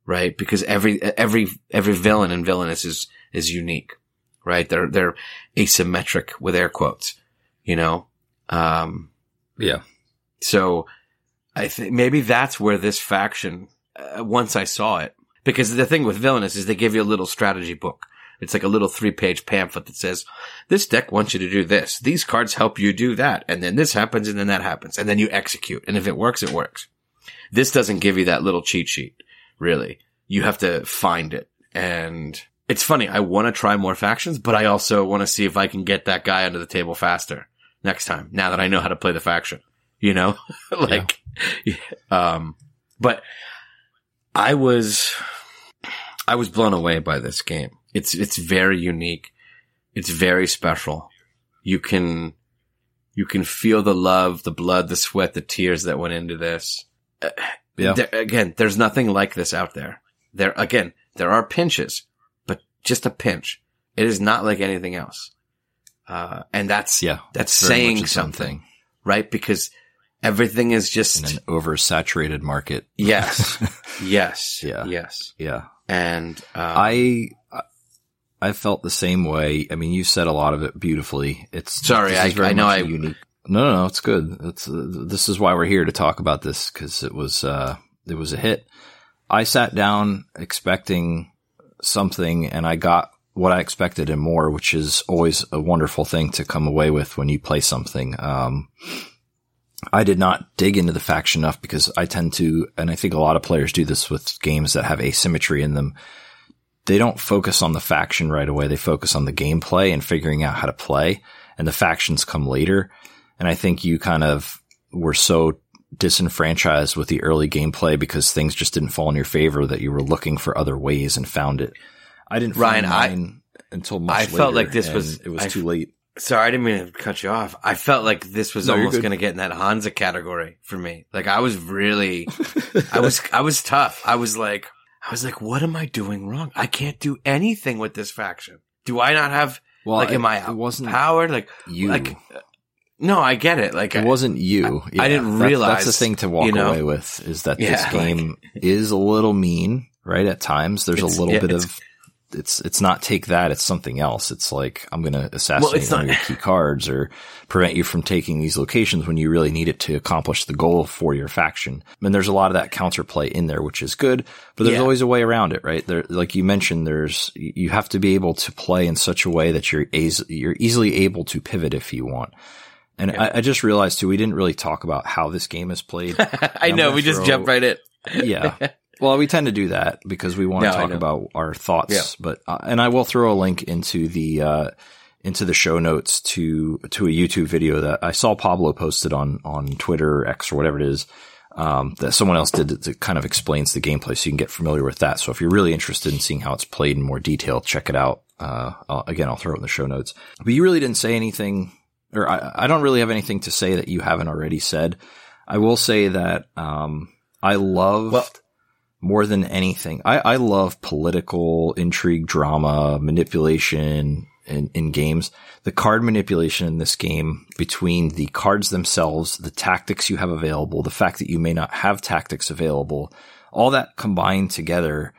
Speaker 2: right? Because every, every, every villain and villainess is, is unique, right? They're, they're asymmetric with air quotes, you know? Um,
Speaker 1: Yeah.
Speaker 2: so I think maybe that's where this faction, uh, once I saw it, because the thing with Villainous is they give you a little strategy book. It's like a little three page pamphlet that says, this deck wants you to do this. These cards help you do that. And then this happens and then that happens. And then you execute. And if it works, it works. This doesn't give you that little cheat sheet, really. You have to find it. And it's funny. I want to try more factions, but I also want to see if I can get that guy under the table faster next time. Now that I know how to play the faction, you know, like, um, but I was, I was blown away by this game. It's, it's very unique. It's very special. You can, you can feel the love, the blood, the sweat, the tears that went into this.
Speaker 1: Yeah.
Speaker 2: there- again, there's nothing like this out there. There, again, there are pinches, but just a pinch. It is not like anything else. Uh, and that's,
Speaker 1: Yeah.
Speaker 2: that's saying something, right? Because everything is just,
Speaker 1: In an oversaturated market.
Speaker 2: yes, yes,
Speaker 1: Yeah.
Speaker 2: yes.
Speaker 1: Yeah.
Speaker 2: And, um,
Speaker 1: I I felt the same way. I mean, you said a lot of it beautifully. It's
Speaker 2: Sorry, I- I know I-
Speaker 1: unique. No, no, no, it's good. It's uh, this is why we're here to talk about this because it was uh it was a hit. I sat down expecting something, and I got what I expected and more, which is always a wonderful thing to come away with when you play something. Um, I did not dig into the faction enough because I tend to, and I think a lot of players do this with games that have asymmetry in them they don't focus on the faction right away. They focus on the gameplay and figuring out how to play and the factions come later. And I think you kind of were so disenfranchised with the early gameplay because things just didn't fall in your favor that you were looking for other ways and found it. I didn't
Speaker 2: Ryan,
Speaker 1: find I, until much
Speaker 2: I felt like this was
Speaker 1: it was
Speaker 2: I,
Speaker 1: too late.
Speaker 2: Sorry, I didn't mean to cut you off. I felt like this was
Speaker 1: No,
Speaker 2: almost going to get in that Hansa category for me. Like I was really, I was, I was tough. I was like, I was like, what am I doing wrong? I can't do anything with this faction. Do I not have,
Speaker 1: Well,
Speaker 2: like, am I
Speaker 1: it wasn't
Speaker 2: powered? Like,
Speaker 1: you.
Speaker 2: like, no, I get it. Like,
Speaker 1: it
Speaker 2: I,
Speaker 1: wasn't you.
Speaker 2: I didn't
Speaker 1: That's-
Speaker 2: realize,
Speaker 1: That's the thing to walk
Speaker 2: you know?
Speaker 1: away with is that this
Speaker 2: Yeah,
Speaker 1: game is a little mean, right? At times, there's a little
Speaker 2: yeah,
Speaker 1: bit
Speaker 2: it's-
Speaker 1: of. It's it's not take that. It's something else. It's like I'm going to assassinate of
Speaker 2: not-
Speaker 1: your key cards or prevent you from taking these locations when you really need it to accomplish the goal for your faction. And there's a lot of that counterplay in there, which is good. But there's
Speaker 2: Yeah.
Speaker 1: always a way around it, right? There, like you mentioned, there's you have to be able to play in such a way that you're you're easily able to pivot if you want. And I, I just realized too, we didn't really talk about how this game is played.
Speaker 2: I know we just jumped right in.
Speaker 1: yeah. Well, we tend to do that because we want
Speaker 2: No,
Speaker 1: to talk about our thoughts,
Speaker 2: Yeah.
Speaker 1: but, uh, and I will throw a link into the, uh, into the show notes to, to a YouTube video that I saw Pablo posted on, on Twitter or X or whatever it is. Um, that someone else did that that kind of explains the gameplay so you can get familiar with that. So if you're really interested in seeing how it's played in more detail, check it out. Uh, again, I'll throw it in the show notes, but you really didn't say anything or I, I don't really have anything to say that you haven't already said. I will say that, um, I loved
Speaker 2: Well-
Speaker 1: more than anything. I, I love political intrigue, drama, manipulation in, in games. The card manipulation in this game between the cards themselves, the tactics you have available, the fact that you may not have tactics available, all that combined together.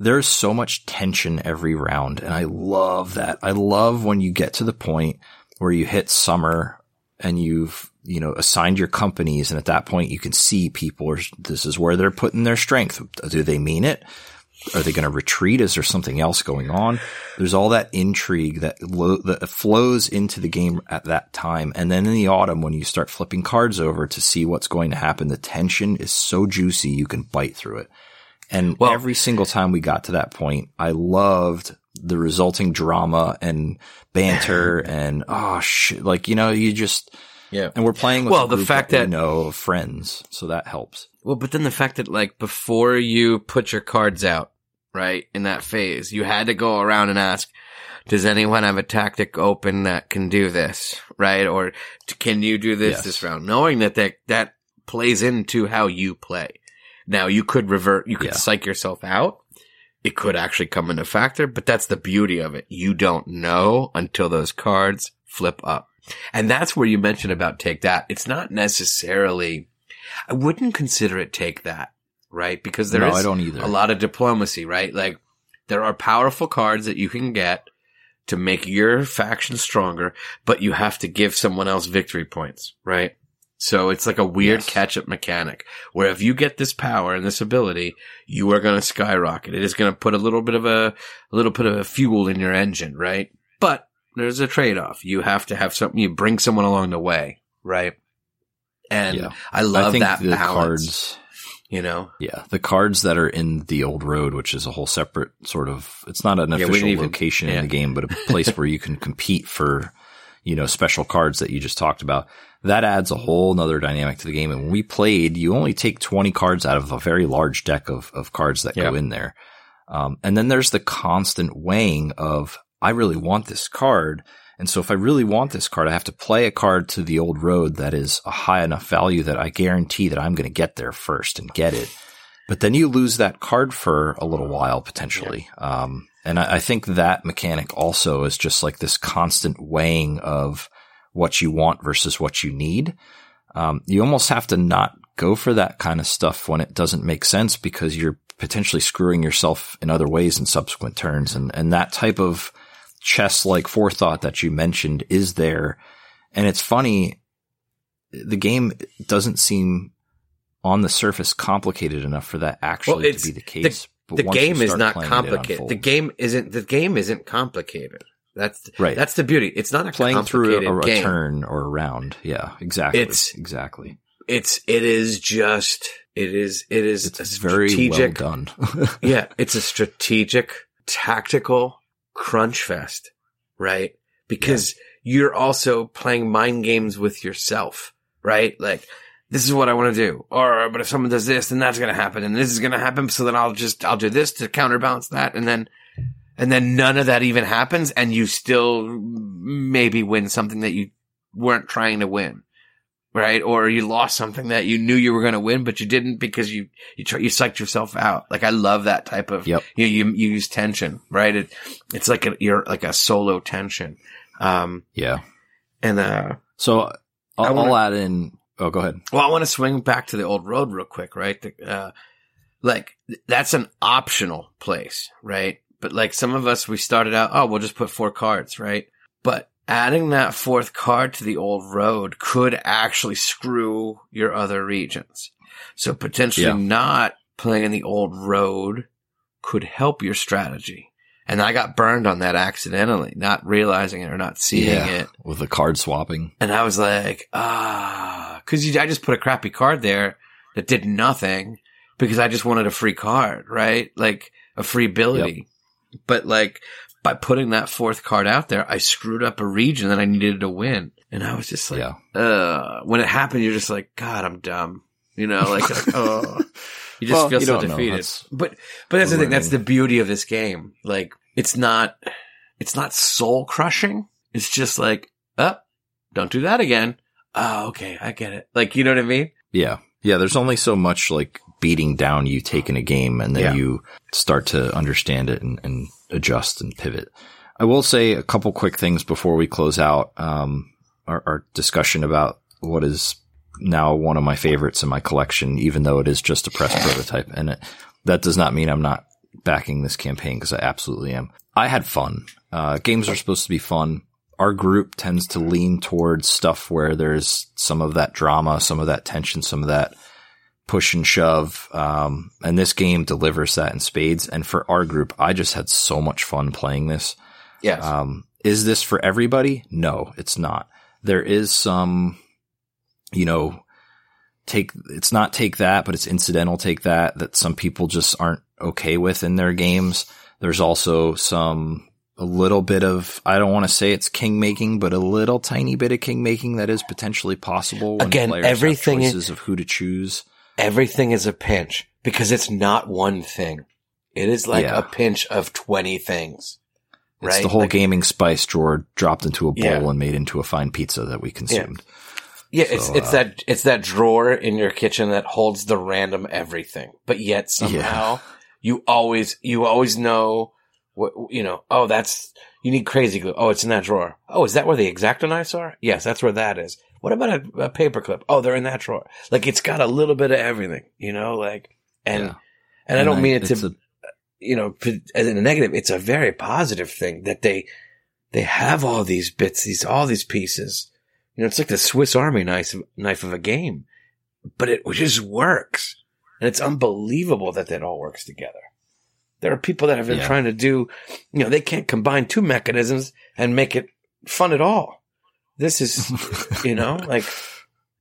Speaker 1: There's so much tension every round. And I love that. I love when you get to the point where you hit summer and you've, you know, assigned your companies. And at that point you can see people are, this is where they're putting their strength. Do they mean it? Are they going to retreat? Is there something else going on? There's all that intrigue that, lo- that flows into the game at that time. And then in the autumn, when you start flipping cards over to see what's going to happen, the tension is so juicy you can bite through it. And
Speaker 2: Well-
Speaker 1: every single time we got to that point, I loved the resulting drama and banter and oh shit, like you know, you just
Speaker 2: Yeah.
Speaker 1: and we're playing with
Speaker 2: Well, the fact
Speaker 1: that,
Speaker 2: that-
Speaker 1: we know of friends, so that helps.
Speaker 2: Well, but then the fact that like before you put your cards out, right, in that phase, you had to go around and ask, does anyone have a tactic open that can do this, right? Or t- can you do this
Speaker 1: Yes.
Speaker 2: this round? Knowing that that, that plays into how you play. Now you could revert, you could
Speaker 1: Yeah.
Speaker 2: psych yourself out. It could actually come into factor, but that's the beauty of it. You don't know until those cards flip up. And that's where you mentioned about take that. It's not necessarily, I wouldn't consider it take that, right? Because there
Speaker 1: no,
Speaker 2: is
Speaker 1: I don't either.
Speaker 2: a lot of diplomacy, right? Like there are powerful cards that you can get to make your faction stronger, but you have to give someone else victory points, right? So it's like a weird
Speaker 1: Yes.
Speaker 2: catch up mechanic where if you get this power and this ability, you are going to skyrocket. It is going to put a little bit of a, a little bit of a fuel in your engine, right? But there's a trade off. You have to have something, you bring someone along the way, right? And
Speaker 1: Yeah.
Speaker 2: I love
Speaker 1: I
Speaker 2: that
Speaker 1: the
Speaker 2: balance,
Speaker 1: cards,
Speaker 2: you know?
Speaker 1: yeah, the cards that are in the old road, which is a whole separate sort of, it's not an official
Speaker 2: even-
Speaker 1: location
Speaker 2: yeah.
Speaker 1: in the game, but a place where you can compete for, you know, special cards that you just talked about. That adds a whole nother dynamic to the game. And when we played, you only take 20 cards out of a very large deck of, of cards that go in there. Um, and then there's the constant weighing of, I really want this card. And so if I really want this card, I have to play a card to the old road that is a high enough value that I guarantee that I'm going to get there first and get it. But then you lose that card for a little while potentially. Um, and I, I think that mechanic also is just like this constant weighing of what you want versus what you need. Um, you almost have to not go for that kind of stuff when it doesn't make sense because you're potentially screwing yourself in other ways in subsequent turns. And, and that type of chess like forethought that you mentioned is there. And it's funny. The game doesn't seem on the surface complicated enough for that actually
Speaker 2: it's-
Speaker 1: to be the case. but
Speaker 2: the game is not
Speaker 1: playing it, it
Speaker 2: complicated. The game isn't. The game isn't complicated. That's
Speaker 1: Right.
Speaker 2: That's the beauty. It's not a
Speaker 1: playing through a, a
Speaker 2: game.
Speaker 1: turn or a round. Yeah, exactly.
Speaker 2: It's-
Speaker 1: exactly.
Speaker 2: It's it is just it is it is
Speaker 1: It's
Speaker 2: a
Speaker 1: very well
Speaker 2: strategic.
Speaker 1: done.
Speaker 2: yeah, it's a strategic tactical crunch fest, right? Because you're also playing mind games with yourself, right? Like, this is what I want to do. Or, but if someone does this, then that's going to happen. And this is going to happen. So then I'll just, I'll do this to counterbalance that. And then, and then none of that even happens. And you still maybe win something that you weren't trying to win. Right. Or you lost something that you knew you were going to win, but you didn't because you, you try, you psyched yourself out. Like I love that type of,
Speaker 1: Yep.
Speaker 2: you, you, you use tension, right? It, it's like a, you're like a solo tension. Um,
Speaker 1: Yeah.
Speaker 2: and, uh,
Speaker 1: So
Speaker 2: I
Speaker 1: I'll,
Speaker 2: wanna-
Speaker 1: I'll add in. Oh, go ahead.
Speaker 2: Well, I want to swing back to the old road real quick, right? The, uh, like that's an optional place, right? But like some of us, we started out, oh, we'll just put four cards, right? But adding that fourth card to the old road could actually screw your other regions. So potentially
Speaker 1: Yeah.
Speaker 2: not playing the old road could help your strategy. And I got burned on that accidentally, not realizing it or not seeing
Speaker 1: Yeah.
Speaker 2: it.
Speaker 1: With the card swapping.
Speaker 2: And I was like, ah, cause you, I just put a crappy card there that did nothing because I just wanted a free card, right? Like a free ability. But like by putting that fourth card out there, I screwed up a region that I needed to win. And I was just like,
Speaker 1: yeah.
Speaker 2: uh, when it happened, you're just like, God, I'm dumb. You know, like, oh, you just
Speaker 1: Well,
Speaker 2: feel
Speaker 1: you
Speaker 2: so defeated. But, but that's the thing. That's the beauty of this game. Like, it's not, it's not soul crushing. It's just like, oh, don't do that again. Oh, okay. I get it. Like, you know what I mean?
Speaker 1: Yeah. Yeah. There's only so much like beating down you take in a game and then
Speaker 2: Yeah.
Speaker 1: you start to understand it and, and adjust and pivot. I will say a couple quick things before we close out, um, our, our discussion about what is now one of my favorites in my collection, even though it is just a press prototype. And it, that does not mean I'm not backing this campaign because I absolutely am. I had fun. Uh, games are supposed to be fun. Our group tends to lean towards stuff where there's some of that drama, some of that tension, some of that push and shove. Um, and this game delivers that in spades. And for our group, I just had so much fun playing this.
Speaker 2: Yes.
Speaker 1: Um, is this for everybody? No, it's not. There is some, you know, take, it's not take that, but it's incidental take that, that some people just aren't okay with in their games. There's also some, a little bit of, I don't want to say it's king making, but a little tiny bit of king making that is potentially possible. When
Speaker 2: Again, everything is-
Speaker 1: of who to choose.
Speaker 2: Everything is a pinch because it's not one thing. It is like
Speaker 1: Yeah.
Speaker 2: a pinch of 20 things.
Speaker 1: It's
Speaker 2: right?
Speaker 1: the whole
Speaker 2: Like-
Speaker 1: gaming spice drawer dropped into a bowl
Speaker 2: Yeah.
Speaker 1: and made into a fine pizza that we consumed.
Speaker 2: Yeah, it's
Speaker 1: So,
Speaker 2: it's
Speaker 1: uh,
Speaker 2: that it's that drawer in your kitchen that holds the random everything, but yet somehow you always you always know what you know. Oh, that's you need crazy glue. Oh, it's in that drawer. Oh, is that where the exacto knives are? Yes, that's where that is. What about a, a paper clip? Oh, they're in that drawer. Like it's got a little bit of everything, you know. Like and
Speaker 1: Yeah.
Speaker 2: and, I don't mean it to
Speaker 1: a-
Speaker 2: you know as in a negative. It's a very positive thing that they they have all these bits, these all these pieces. You know, it's like the Swiss Army knife knife of a game, but it just works, and it's unbelievable that that all works together. There are people that have been
Speaker 1: Yeah.
Speaker 2: trying to do, you know, they can't combine two mechanisms and make it fun at all. This is, you know, like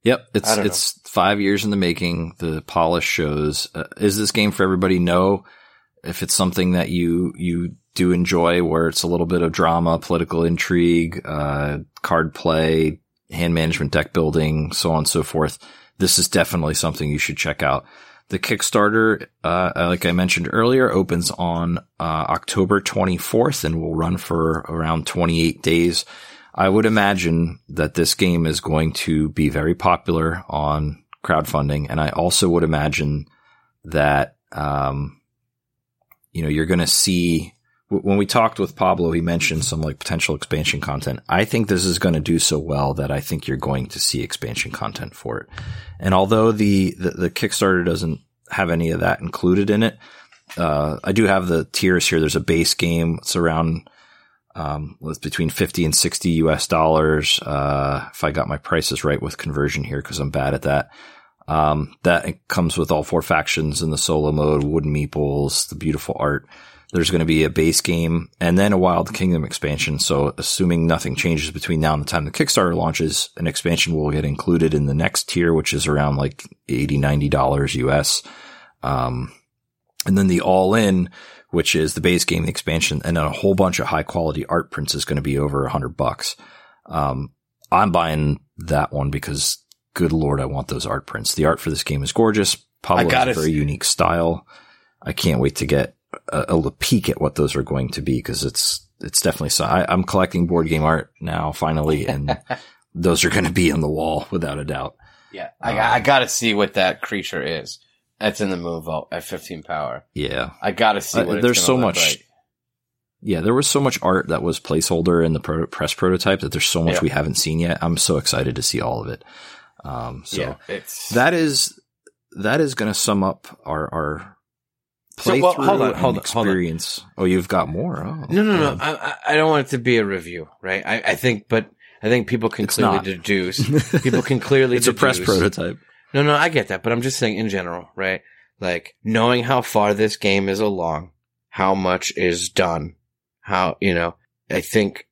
Speaker 1: Yep, it's it's five years in the making. The polish shows. Uh, is this game for everybody? No. If it's something that you you do enjoy, where it's a little bit of drama, political intrigue, uh, card play, hand management, deck building, so on and so forth, this is definitely something you should check out. The Kickstarter, uh, like I mentioned earlier, opens on uh, October 24th and will run for around 28 days. I would imagine that this game is going to be very popular on crowdfunding, and I also would imagine that um, you know you're going to see when we talked with Pablo, he mentioned some like potential expansion content. I think this is going to do so well that I think you're going to see expansion content for it. And although the the, the Kickstarter doesn't have any of that included in it, uh, I do have the tiers here. There's a base game. It's around um, it's between 50 and 60 US dollars. Uh, if I got my prices right with conversion here, cause I'm bad at that. Um, that comes with all four factions in the solo mode, wooden meeples, the beautiful art. There's going to be a base game and then a Wild Kingdom expansion. So assuming nothing changes between now and the time the Kickstarter launches, an expansion will get included in the next tier, which is around like 80, 90 dollars US. Um, And then the all in, which is the base game, the expansion, and then a whole bunch of high quality art prints is going to be over a hundred bucks. Um, I'm buying that one because good Lord, I want those art prints. The art for this game is gorgeous. Pablo has a very unique style. I can't wait to get a, a peek at what those are going to be because it's, it's definitely so I, I'm collecting board game art now finally and those are going to be on the wall without a doubt.
Speaker 2: Yeah. I, um, I got to see what that creature is. That's in the moon vault at 15 power.
Speaker 1: Yeah.
Speaker 2: I got to see uh,
Speaker 1: There's so much.
Speaker 2: Like.
Speaker 1: Yeah, there was so much art that was placeholder in the pro- press prototype that there's so much yeah. we haven't seen yet. I'm so excited to see all of it. Um, so yeah, it's... that is that is going to sum up our our playthrough so, well, hold on, hold experience. On, hold on. Oh, you've got more. Oh,
Speaker 2: no, no, no. I, I don't want it to be a review, right? I, I think, but I think people can it's clearly not. deduce. People can clearly.
Speaker 1: it's
Speaker 2: deduce.
Speaker 1: a press prototype.
Speaker 2: No, no, I get that, but I'm just saying in general, right? Like knowing how far this game is along, how much is done, how you know. I think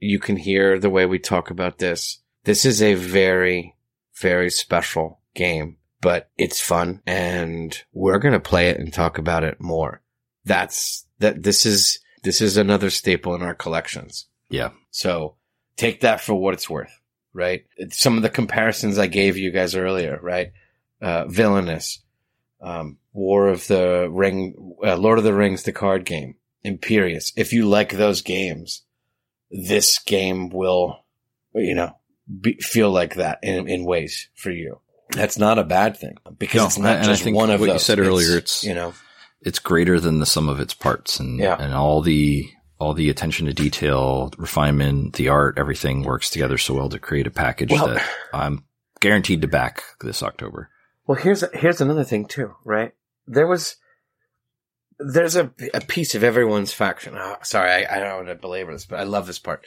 Speaker 2: you can hear the way we talk about this. This is a very, very special game but it's fun and we're going to play it and talk about it more. That's that this is this is another staple in our collections.
Speaker 1: Yeah.
Speaker 2: So take that for what it's worth, right? Some of the comparisons I gave you guys earlier, right? Uh, Villainous, um, War of the Ring, uh, Lord of the Rings, the card game, Imperium. If you like those games, this game will, you know, be, feel like that in, in ways for you. That's not a bad thing because no, it's not and just I think one of
Speaker 1: what
Speaker 2: those.
Speaker 1: you said
Speaker 2: it's,
Speaker 1: earlier. It's
Speaker 2: you know,
Speaker 1: it's greater than the sum of its parts, and yeah. and all the all the attention to detail, refinement, the art, everything works together so well to create a package well, that I'm guaranteed to back this October.
Speaker 2: Well, here's here's another thing too, right? There was there's a, a piece of everyone's faction. Oh, sorry, I, I don't want to belabor this, but I love this part.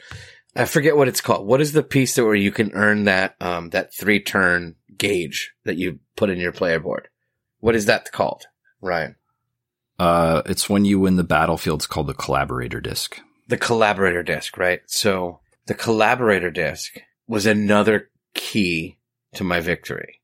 Speaker 2: I forget what it's called. What is the piece that where you can earn that um that three turn gauge that you put in your player board. What is that called, Ryan?
Speaker 1: Uh, it's when you win the battlefield. It's called the collaborator disc.
Speaker 2: The collaborator disc, right? So the collaborator disc was another key to my victory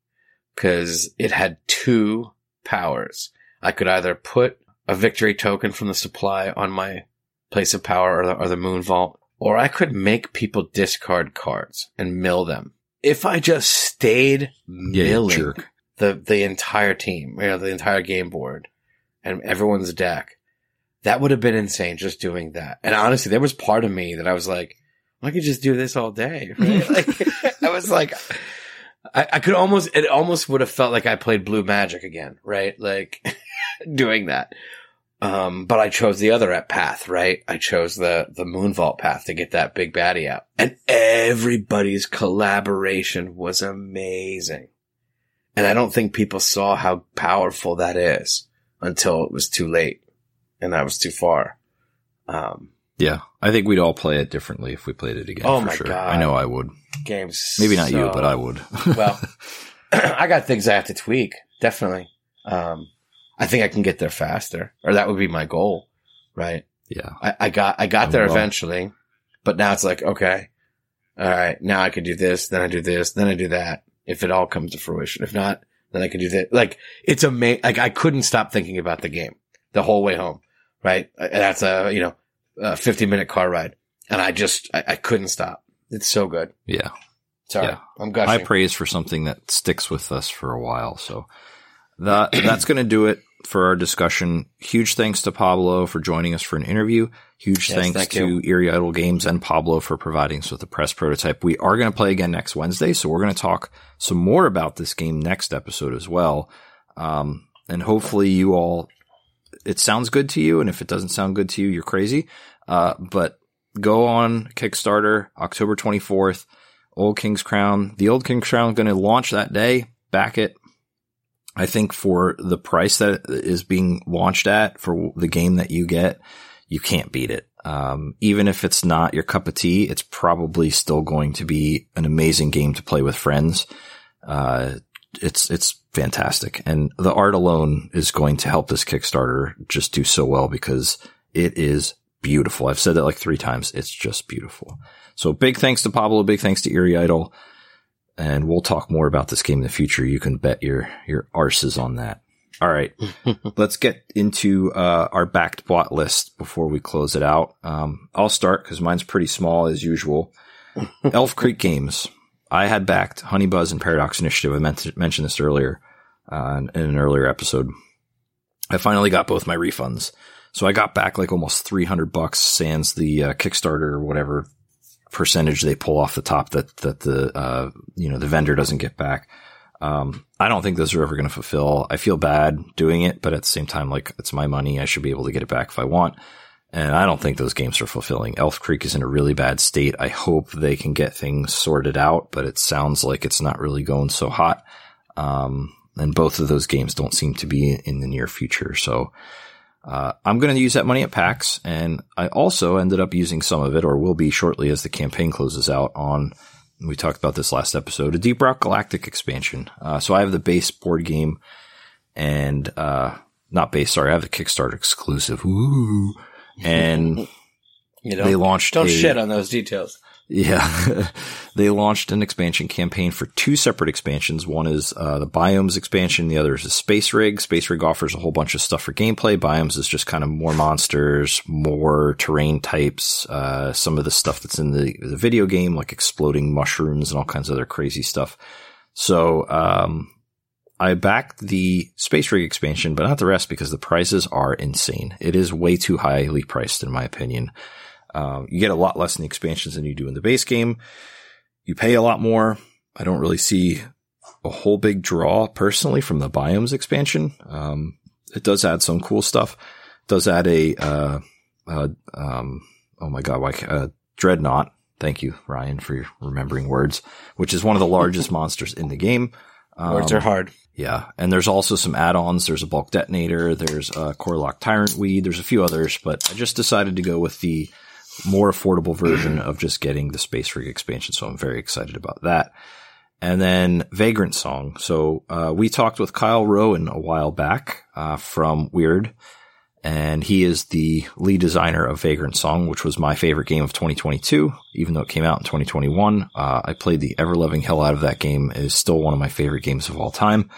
Speaker 2: because it had two powers. I could either put a victory token from the supply on my place of power or the, or the moon vault, or I could make people discard cards and mill them if I just stayed milling yeah, the the entire team, you know, the entire game board and everyone's deck, that would have been insane just doing that. And honestly, there was part of me that I was like, I could just do this all day. Right? like I was like, I, I could almost, it almost would have felt like I played Blue Magic again, right? Like doing that. Um, but I chose the other path, right? I chose the, the moon vault path to get that big baddie out. And everybody's collaboration was amazing. And I don't think people saw how powerful that is until it was too late and that was too far. Um,
Speaker 1: yeah, I think we'd all play it differently if we played it again. Oh my sure. god! I know I would.
Speaker 2: Games,
Speaker 1: maybe not so, you, but I would.
Speaker 2: well, I got things I have to tweak, definitely. Um, I think I can get there faster, or that would be my goal, right?
Speaker 1: Yeah.
Speaker 2: I, I got I got there eventually, but now it's like okay, all right, now I can do this, then I do this, then I do that. If it all comes to fruition, if not, then I can do that. Like it's amazing. Like I couldn't stop thinking about the game the whole way home, right? Uh, that's a you know a fifty minute car ride, and I just I, I couldn't stop. It's so good.
Speaker 1: Yeah.
Speaker 2: Sorry,
Speaker 1: yeah.
Speaker 2: I'm gushing.
Speaker 1: High praise for something that sticks with us for a while. So that that's going to do it for our discussion. Huge thanks to Pablo for joining us for an interview. Huge yes, thanks thank to Eerie Idol Games and Pablo for providing us with a press prototype. We are going to play again next Wednesday, so we're going to talk some more about this game next episode as well. Um, and hopefully you all, it sounds good to you. And if it doesn't sound good to you, you're crazy. Uh, but go on Kickstarter October 24th. Old King's Crown. The Old King's Crown is going to launch that day. Back it. I think for the price that is being launched at for the game that you get, you can't beat it. Um, even if it's not your cup of tea, it's probably still going to be an amazing game to play with friends. Uh, it's, it's fantastic. And the art alone is going to help this Kickstarter just do so well because it is beautiful. I've said that like three times. It's just beautiful. So big thanks to Pablo. Big thanks to Eerie Idol and we'll talk more about this game in the future. You can bet your your arses on that. All right. Let's get into uh, our backed bot list before we close it out. Um, I'll start because mine's pretty small as usual. Elf Creek Games. I had backed Honey Buzz and Paradox Initiative. I meant to mention this earlier uh, in an earlier episode. I finally got both my refunds. So I got back like almost 300 bucks sans the uh, Kickstarter or whatever percentage they pull off the top that, that the, uh, you know, the vendor doesn't get back. Um, I don't think those are ever going to fulfill. I feel bad doing it, but at the same time, like it's my money. I should be able to get it back if I want. And I don't think those games are fulfilling. Elf Creek is in a really bad state. I hope they can get things sorted out, but it sounds like it's not really going so hot. Um, and both of those games don't seem to be in the near future. So, uh, I'm going to use that money at PAX. And I also ended up using some of it or will be shortly as the campaign closes out on we talked about this last episode, a Deep Rock Galactic expansion. Uh, so I have the base board game and, uh, not base, sorry, I have the Kickstarter exclusive. Ooh. And
Speaker 2: You
Speaker 1: know,
Speaker 2: they
Speaker 1: launched
Speaker 2: don't
Speaker 1: a-
Speaker 2: shit on those details.
Speaker 1: Yeah. they launched an expansion campaign for two separate expansions. One is uh, the Biomes expansion. The other is the Space Rig. Space Rig offers a whole bunch of stuff for gameplay. Biomes is just kind of more monsters, more terrain types, uh, some of the stuff that's in the, the video game, like exploding mushrooms and all kinds of other crazy stuff. So, um, I backed the Space Rig expansion, but not the rest because the prices are insane. It is way too highly priced, in my opinion. Um, you get a lot less in the expansions than you do in the base game. You pay a lot more. I don't really see a whole big draw personally from the biomes expansion. Um, it does add some cool stuff. It does add a, uh, uh, um, oh my God, why, ca- uh, dreadnought. Thank you, Ryan, for remembering words, which is one of the largest monsters in the game.
Speaker 2: Words
Speaker 1: Um,
Speaker 2: are hard.
Speaker 1: yeah, and there's also some add-ons. There's a bulk detonator. There's a core Korlok Tyrant Weed. There's a few others, but I just decided to go with the more affordable version of just getting the Space Rig expansion. So I'm very excited about that. And then Vagrantsong. So uh, we talked with Kyle Rowan a while back uh, from Weird, and he is the lead designer of Vagrantsong, which was my favorite game of 2022, even though it came out in 2021. Uh, I played the ever loving hell out of that game. It is still one of my favorite games of all time.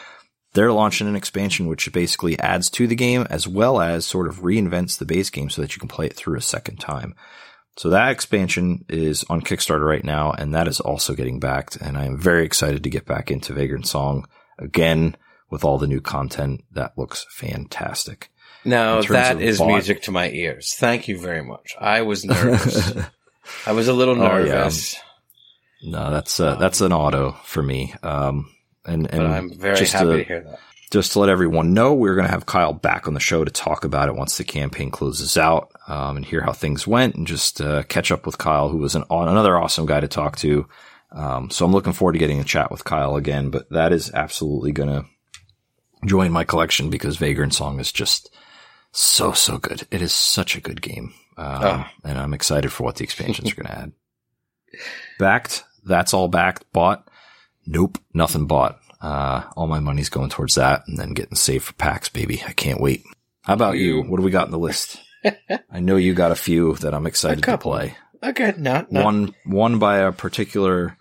Speaker 1: They're launching an expansion which basically adds to the game as well as sort of reinvents the base game so that you can play it through a second time. So that expansion is on Kickstarter right now, and that is also getting backed. And I am very excited to get back into Vagrantsong again with all the new content. That looks fantastic.
Speaker 2: No,
Speaker 1: that is terms
Speaker 2: that
Speaker 1: of
Speaker 2: is
Speaker 1: bot-
Speaker 2: music to my ears. Thank you very much. I was nervous. I was a little
Speaker 1: Oh, yeah.
Speaker 2: nervous,
Speaker 1: no, that's uh, that's an auto for me. Um, and and
Speaker 2: but I'm very happy
Speaker 1: to
Speaker 2: hear that.
Speaker 1: Just to let everyone know, we're going to have Kyle back on the show to talk about it once the campaign closes out um, and hear how things went and just uh, catch up with Kyle, who was an, another awesome guy to talk to. Um, so I'm looking forward to getting a chat with Kyle again, but that is absolutely going to join my collection because Vagrantsong is just so, so good. It is such a good game. Um,
Speaker 2: Ah.
Speaker 1: And I'm excited for what the expansions are going to add. Backed. That's all backed. Bought. Nope. Nothing bought. Uh, all my money's going towards that and then getting saved for PAX, baby. I can't wait. How about you? What do we got in the list? I know you got a few that I'm excited to play.
Speaker 2: Okay, not, not
Speaker 1: One, one by a particular,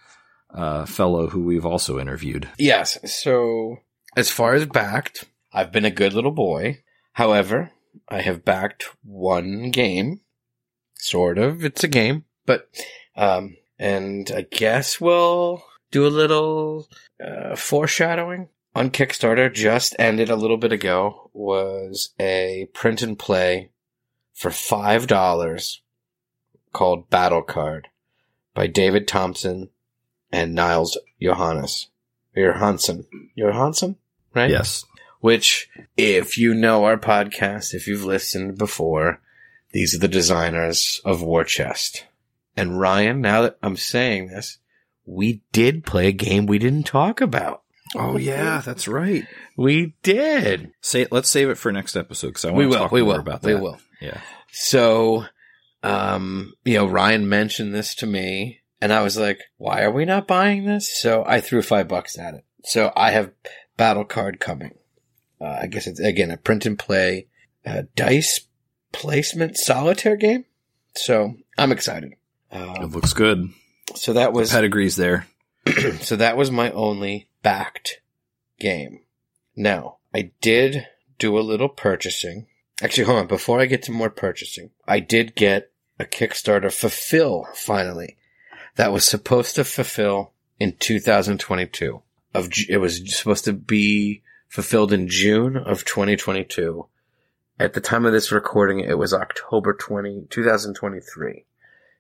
Speaker 1: uh, fellow who we've also interviewed.
Speaker 2: Yes. So, as far as backed, I've been a good little boy. However, I have backed one game. Sort of. It's a game, but, um, and I guess we'll do a little, uh, foreshadowing. On Kickstarter, just ended a little bit ago, was a print and play for $5 called Battle Card by David Thompson and Niles Johannes. Johansson. Johansson? Right?
Speaker 1: Yes.
Speaker 2: Which, if you know our podcast, if you've listened before, these are the designers of War Chest. And Ryan, now that I'm saying this, we did play a game we didn't talk about.
Speaker 1: Oh yeah, that's right.
Speaker 2: We did.
Speaker 1: Say, let's save it for next episode because I want
Speaker 2: We
Speaker 1: to
Speaker 2: will.
Speaker 1: talk
Speaker 2: We
Speaker 1: more
Speaker 2: will.
Speaker 1: about that.
Speaker 2: We will.
Speaker 1: Yeah.
Speaker 2: So, um, you know, Ryan mentioned this to me and I was like, why are we not buying this? So I threw five bucks at it. So I have battle card coming. Uh, I guess it's again a print and play, uh, dice placement solitaire game. So I'm excited.
Speaker 1: It
Speaker 2: Um,
Speaker 1: looks good.
Speaker 2: So that was
Speaker 1: Pedigree's there.
Speaker 2: so that was my only backed game. Now, I did do a little purchasing. Actually, hold on. Before I get to more purchasing, I did get a Kickstarter fulfill finally that was supposed to fulfill in 2022 of it was supposed to be fulfilled in June of 2022. At the time of this recording, it was October 20, 2023.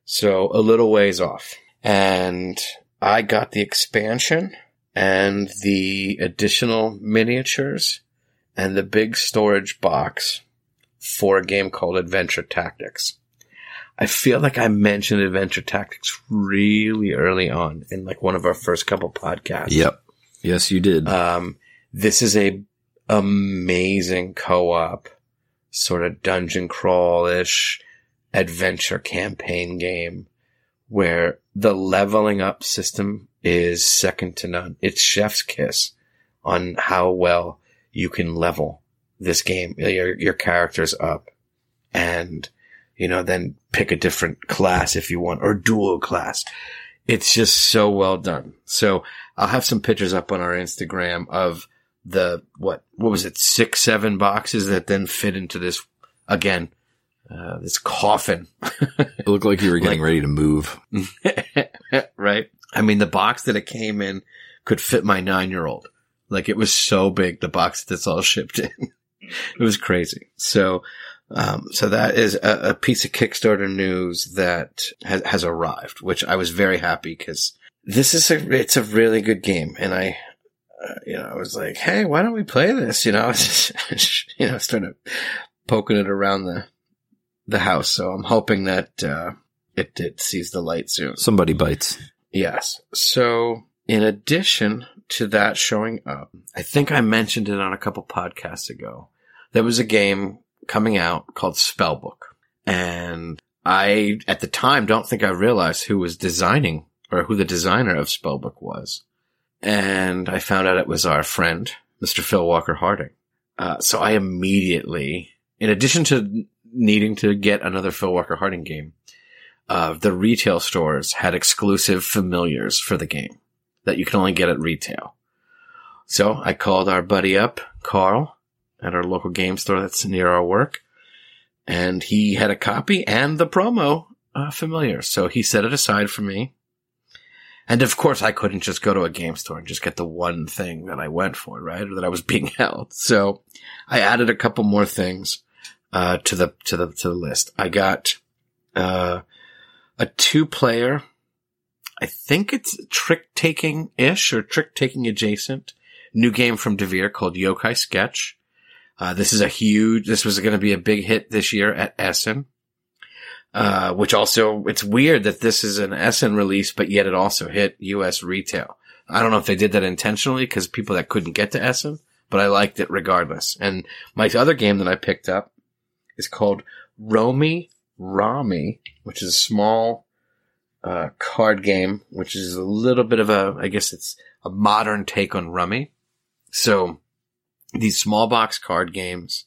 Speaker 2: So a little ways off. And I got the expansion and the additional miniatures and the big storage box for a game called Adventure Tactics. I feel like I mentioned Adventure Tactics really early on in like one of our first couple podcasts.
Speaker 1: Yep. Yes, you did.
Speaker 2: Um, this is a amazing co-op sort of dungeon crawl-ish adventure campaign game where the leveling up system is second to none. It's chef's kiss on how well you can level this game, your, your characters up and, you know, then pick a different class if you want or dual class. It's just so well done. So I'll have some pictures up on our Instagram of the, what, what was it? Six, seven boxes that then fit into this again, uh, this coffin.
Speaker 1: it looked like you were getting like, ready to move.
Speaker 2: right. I mean, the box that it came in could fit my nine year old. Like it was so big, the box that's all shipped in. it was crazy. So, um, so that is a, a, piece of Kickstarter news that has, has arrived, which I was very happy because this is a, it's a really good game. And I, uh, you know, I was like, Hey, why don't we play this? You know, I was just, you know, started poking it around the, the house. So I'm hoping that, uh, it, it sees the light soon.
Speaker 1: Somebody bites.
Speaker 2: Yes. So in addition to that showing up, I think I mentioned it on a couple podcasts ago. There was a game coming out called Spellbook. And I, at the time, don't think I realized who was designing or who the designer of Spellbook was. And I found out it was our friend, Mr. Phil Walker Harding. Uh, so I immediately, in addition to needing to get another Phil Walker Harding game, uh, the retail stores had exclusive familiars for the game that you can only get at retail. So I called our buddy up, Carl, at our local game store that's near our work, and he had a copy and the promo uh, familiar. So he set it aside for me. And of course, I couldn't just go to a game store and just get the one thing that I went for, right? Or that I was being held. So I added a couple more things, uh, to the, to the, to the list. I got, uh, a two player, I think it's trick taking ish or trick taking adjacent new game from Devir called Yokai Septet. Uh, this is a huge, this was going to be a big hit this year at Essen. Uh, which also, it's weird that this is an Essen release, but yet it also hit US retail. I don't know if they did that intentionally because people that couldn't get to Essen, but I liked it regardless. And my other game that I picked up is called Romy Rami, which is a small, uh, card game, which is a little bit of a, I guess it's a modern take on Rummy. So these small box card games.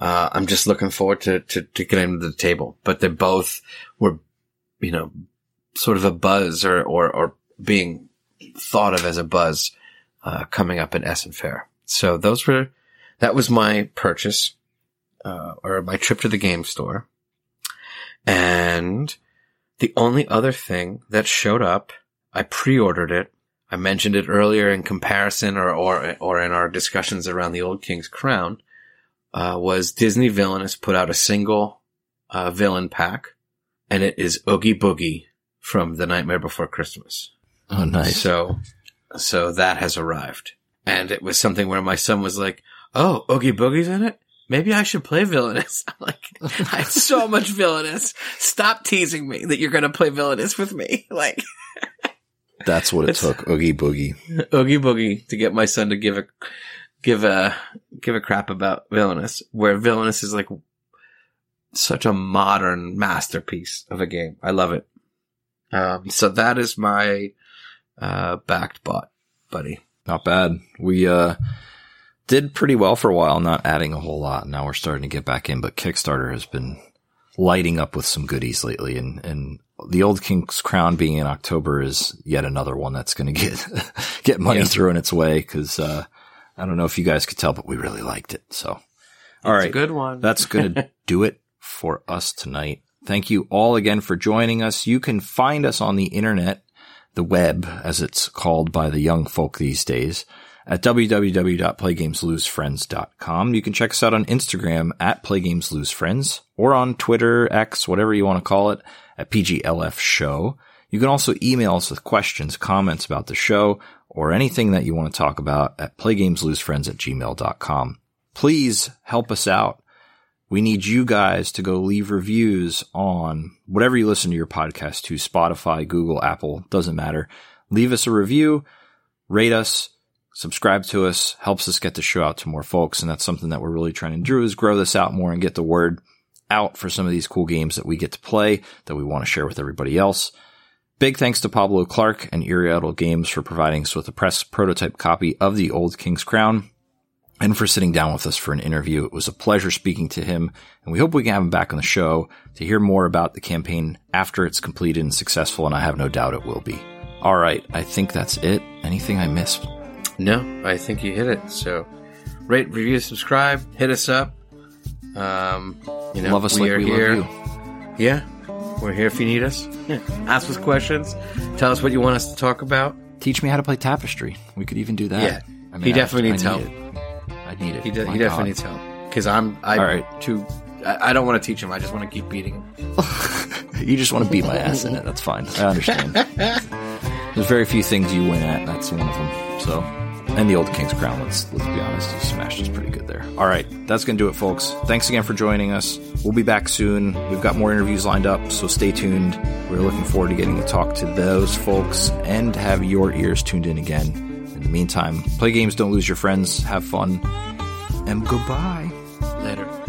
Speaker 2: Uh, I'm just looking forward to, to, to getting to the table, but they both were, you know, sort of a buzz or, or, or being thought of as a buzz, uh, coming up in Essen Fair. So those were, that was my purchase, uh, or my trip to the game store. And the only other thing that showed up, I pre-ordered it I mentioned it earlier in comparison or, or, or in our discussions around the old King's Crown, uh, was Disney Villainous put out a single, uh, villain pack and it is Oogie Boogie from The Nightmare Before Christmas.
Speaker 1: Oh, nice.
Speaker 2: So, so that has arrived and it was something where my son was like, Oh, Oogie Boogie's in it? Maybe I should play Villainous. I'm like, I have so much Villainous. Stop teasing me that you're going to play Villainous with me. Like,
Speaker 1: that's what it took, Oogie Boogie.
Speaker 2: Oogie Boogie to get my son to give a give a give a crap about Villainous, where Villainous is like such a modern masterpiece of a game. I love it. Um, so that is my uh, backed bot, buddy.
Speaker 1: Not bad. We uh, did pretty well for a while, not adding a whole lot. Now we're starting to get back in, but Kickstarter has been lighting up with some goodies lately, and and the old King's Crown being in October is yet another one that's going to get get money thrown its way because uh, I don't know if you guys could tell, but we really liked it. So, all right,
Speaker 2: good one.
Speaker 1: that's going to do it for us tonight. Thank you all again for joining us. You can find us on the internet, the web, as it's called by the young folk these days, at www.playgameslosefriends.com. You can check us out on Instagram at playgameslosefriends or on Twitter, X, whatever you want to call it, at PGLF Show. You can also email us with questions, comments about the show, or anything that you want to talk about at playgameslosefriends at gmail.com. Please help us out. We need you guys to go leave reviews on whatever you listen to your podcast to Spotify, Google, Apple, doesn't matter. Leave us a review, rate us, subscribe to us, helps us get the show out to more folks. And that's something that we're really trying to do is grow this out more and get the word out for some of these cool games that we get to play that we want to share with everybody else. Big thanks to Pablo Clark and Eerie Idol Games for providing us with a press prototype copy of the Old King's Crown and for sitting down with us for an interview. It was a pleasure speaking to him, and we hope we can have him back on the show to hear more about the campaign after it's completed and successful, and I have no doubt it will be. All right, I think that's it. Anything I missed?
Speaker 2: No, I think you hit it. So, rate, review, subscribe, hit us up. Um, you know,
Speaker 1: love us like
Speaker 2: are
Speaker 1: we
Speaker 2: here.
Speaker 1: love you.
Speaker 2: Yeah, we're here if you need us. Yeah. Ask us questions. Tell us what you want us to talk about.
Speaker 1: Teach me how to play Tapestry. We could even do that.
Speaker 2: Yeah.
Speaker 1: I
Speaker 2: He definitely
Speaker 1: I
Speaker 2: needs
Speaker 1: need
Speaker 2: help.
Speaker 1: it. I need it.
Speaker 2: He, de- he definitely needs help because I'm I
Speaker 1: All right.
Speaker 2: too. I, I don't want to teach him. I just want to keep beating him.
Speaker 1: You just want to beat my ass in it. That's fine. I understand. There's very few things you win at. and That's one of them. So, and the old King's Crown. Let's let's be honest. You smashed us pretty good there. All right, that's gonna do it, folks. Thanks again for joining us. We'll be back soon. We've got more interviews lined up, so stay tuned. We're looking forward to getting to talk to those folks and have your ears tuned in again. In the meantime, play games, don't lose your friends, have fun, and goodbye.
Speaker 2: Later.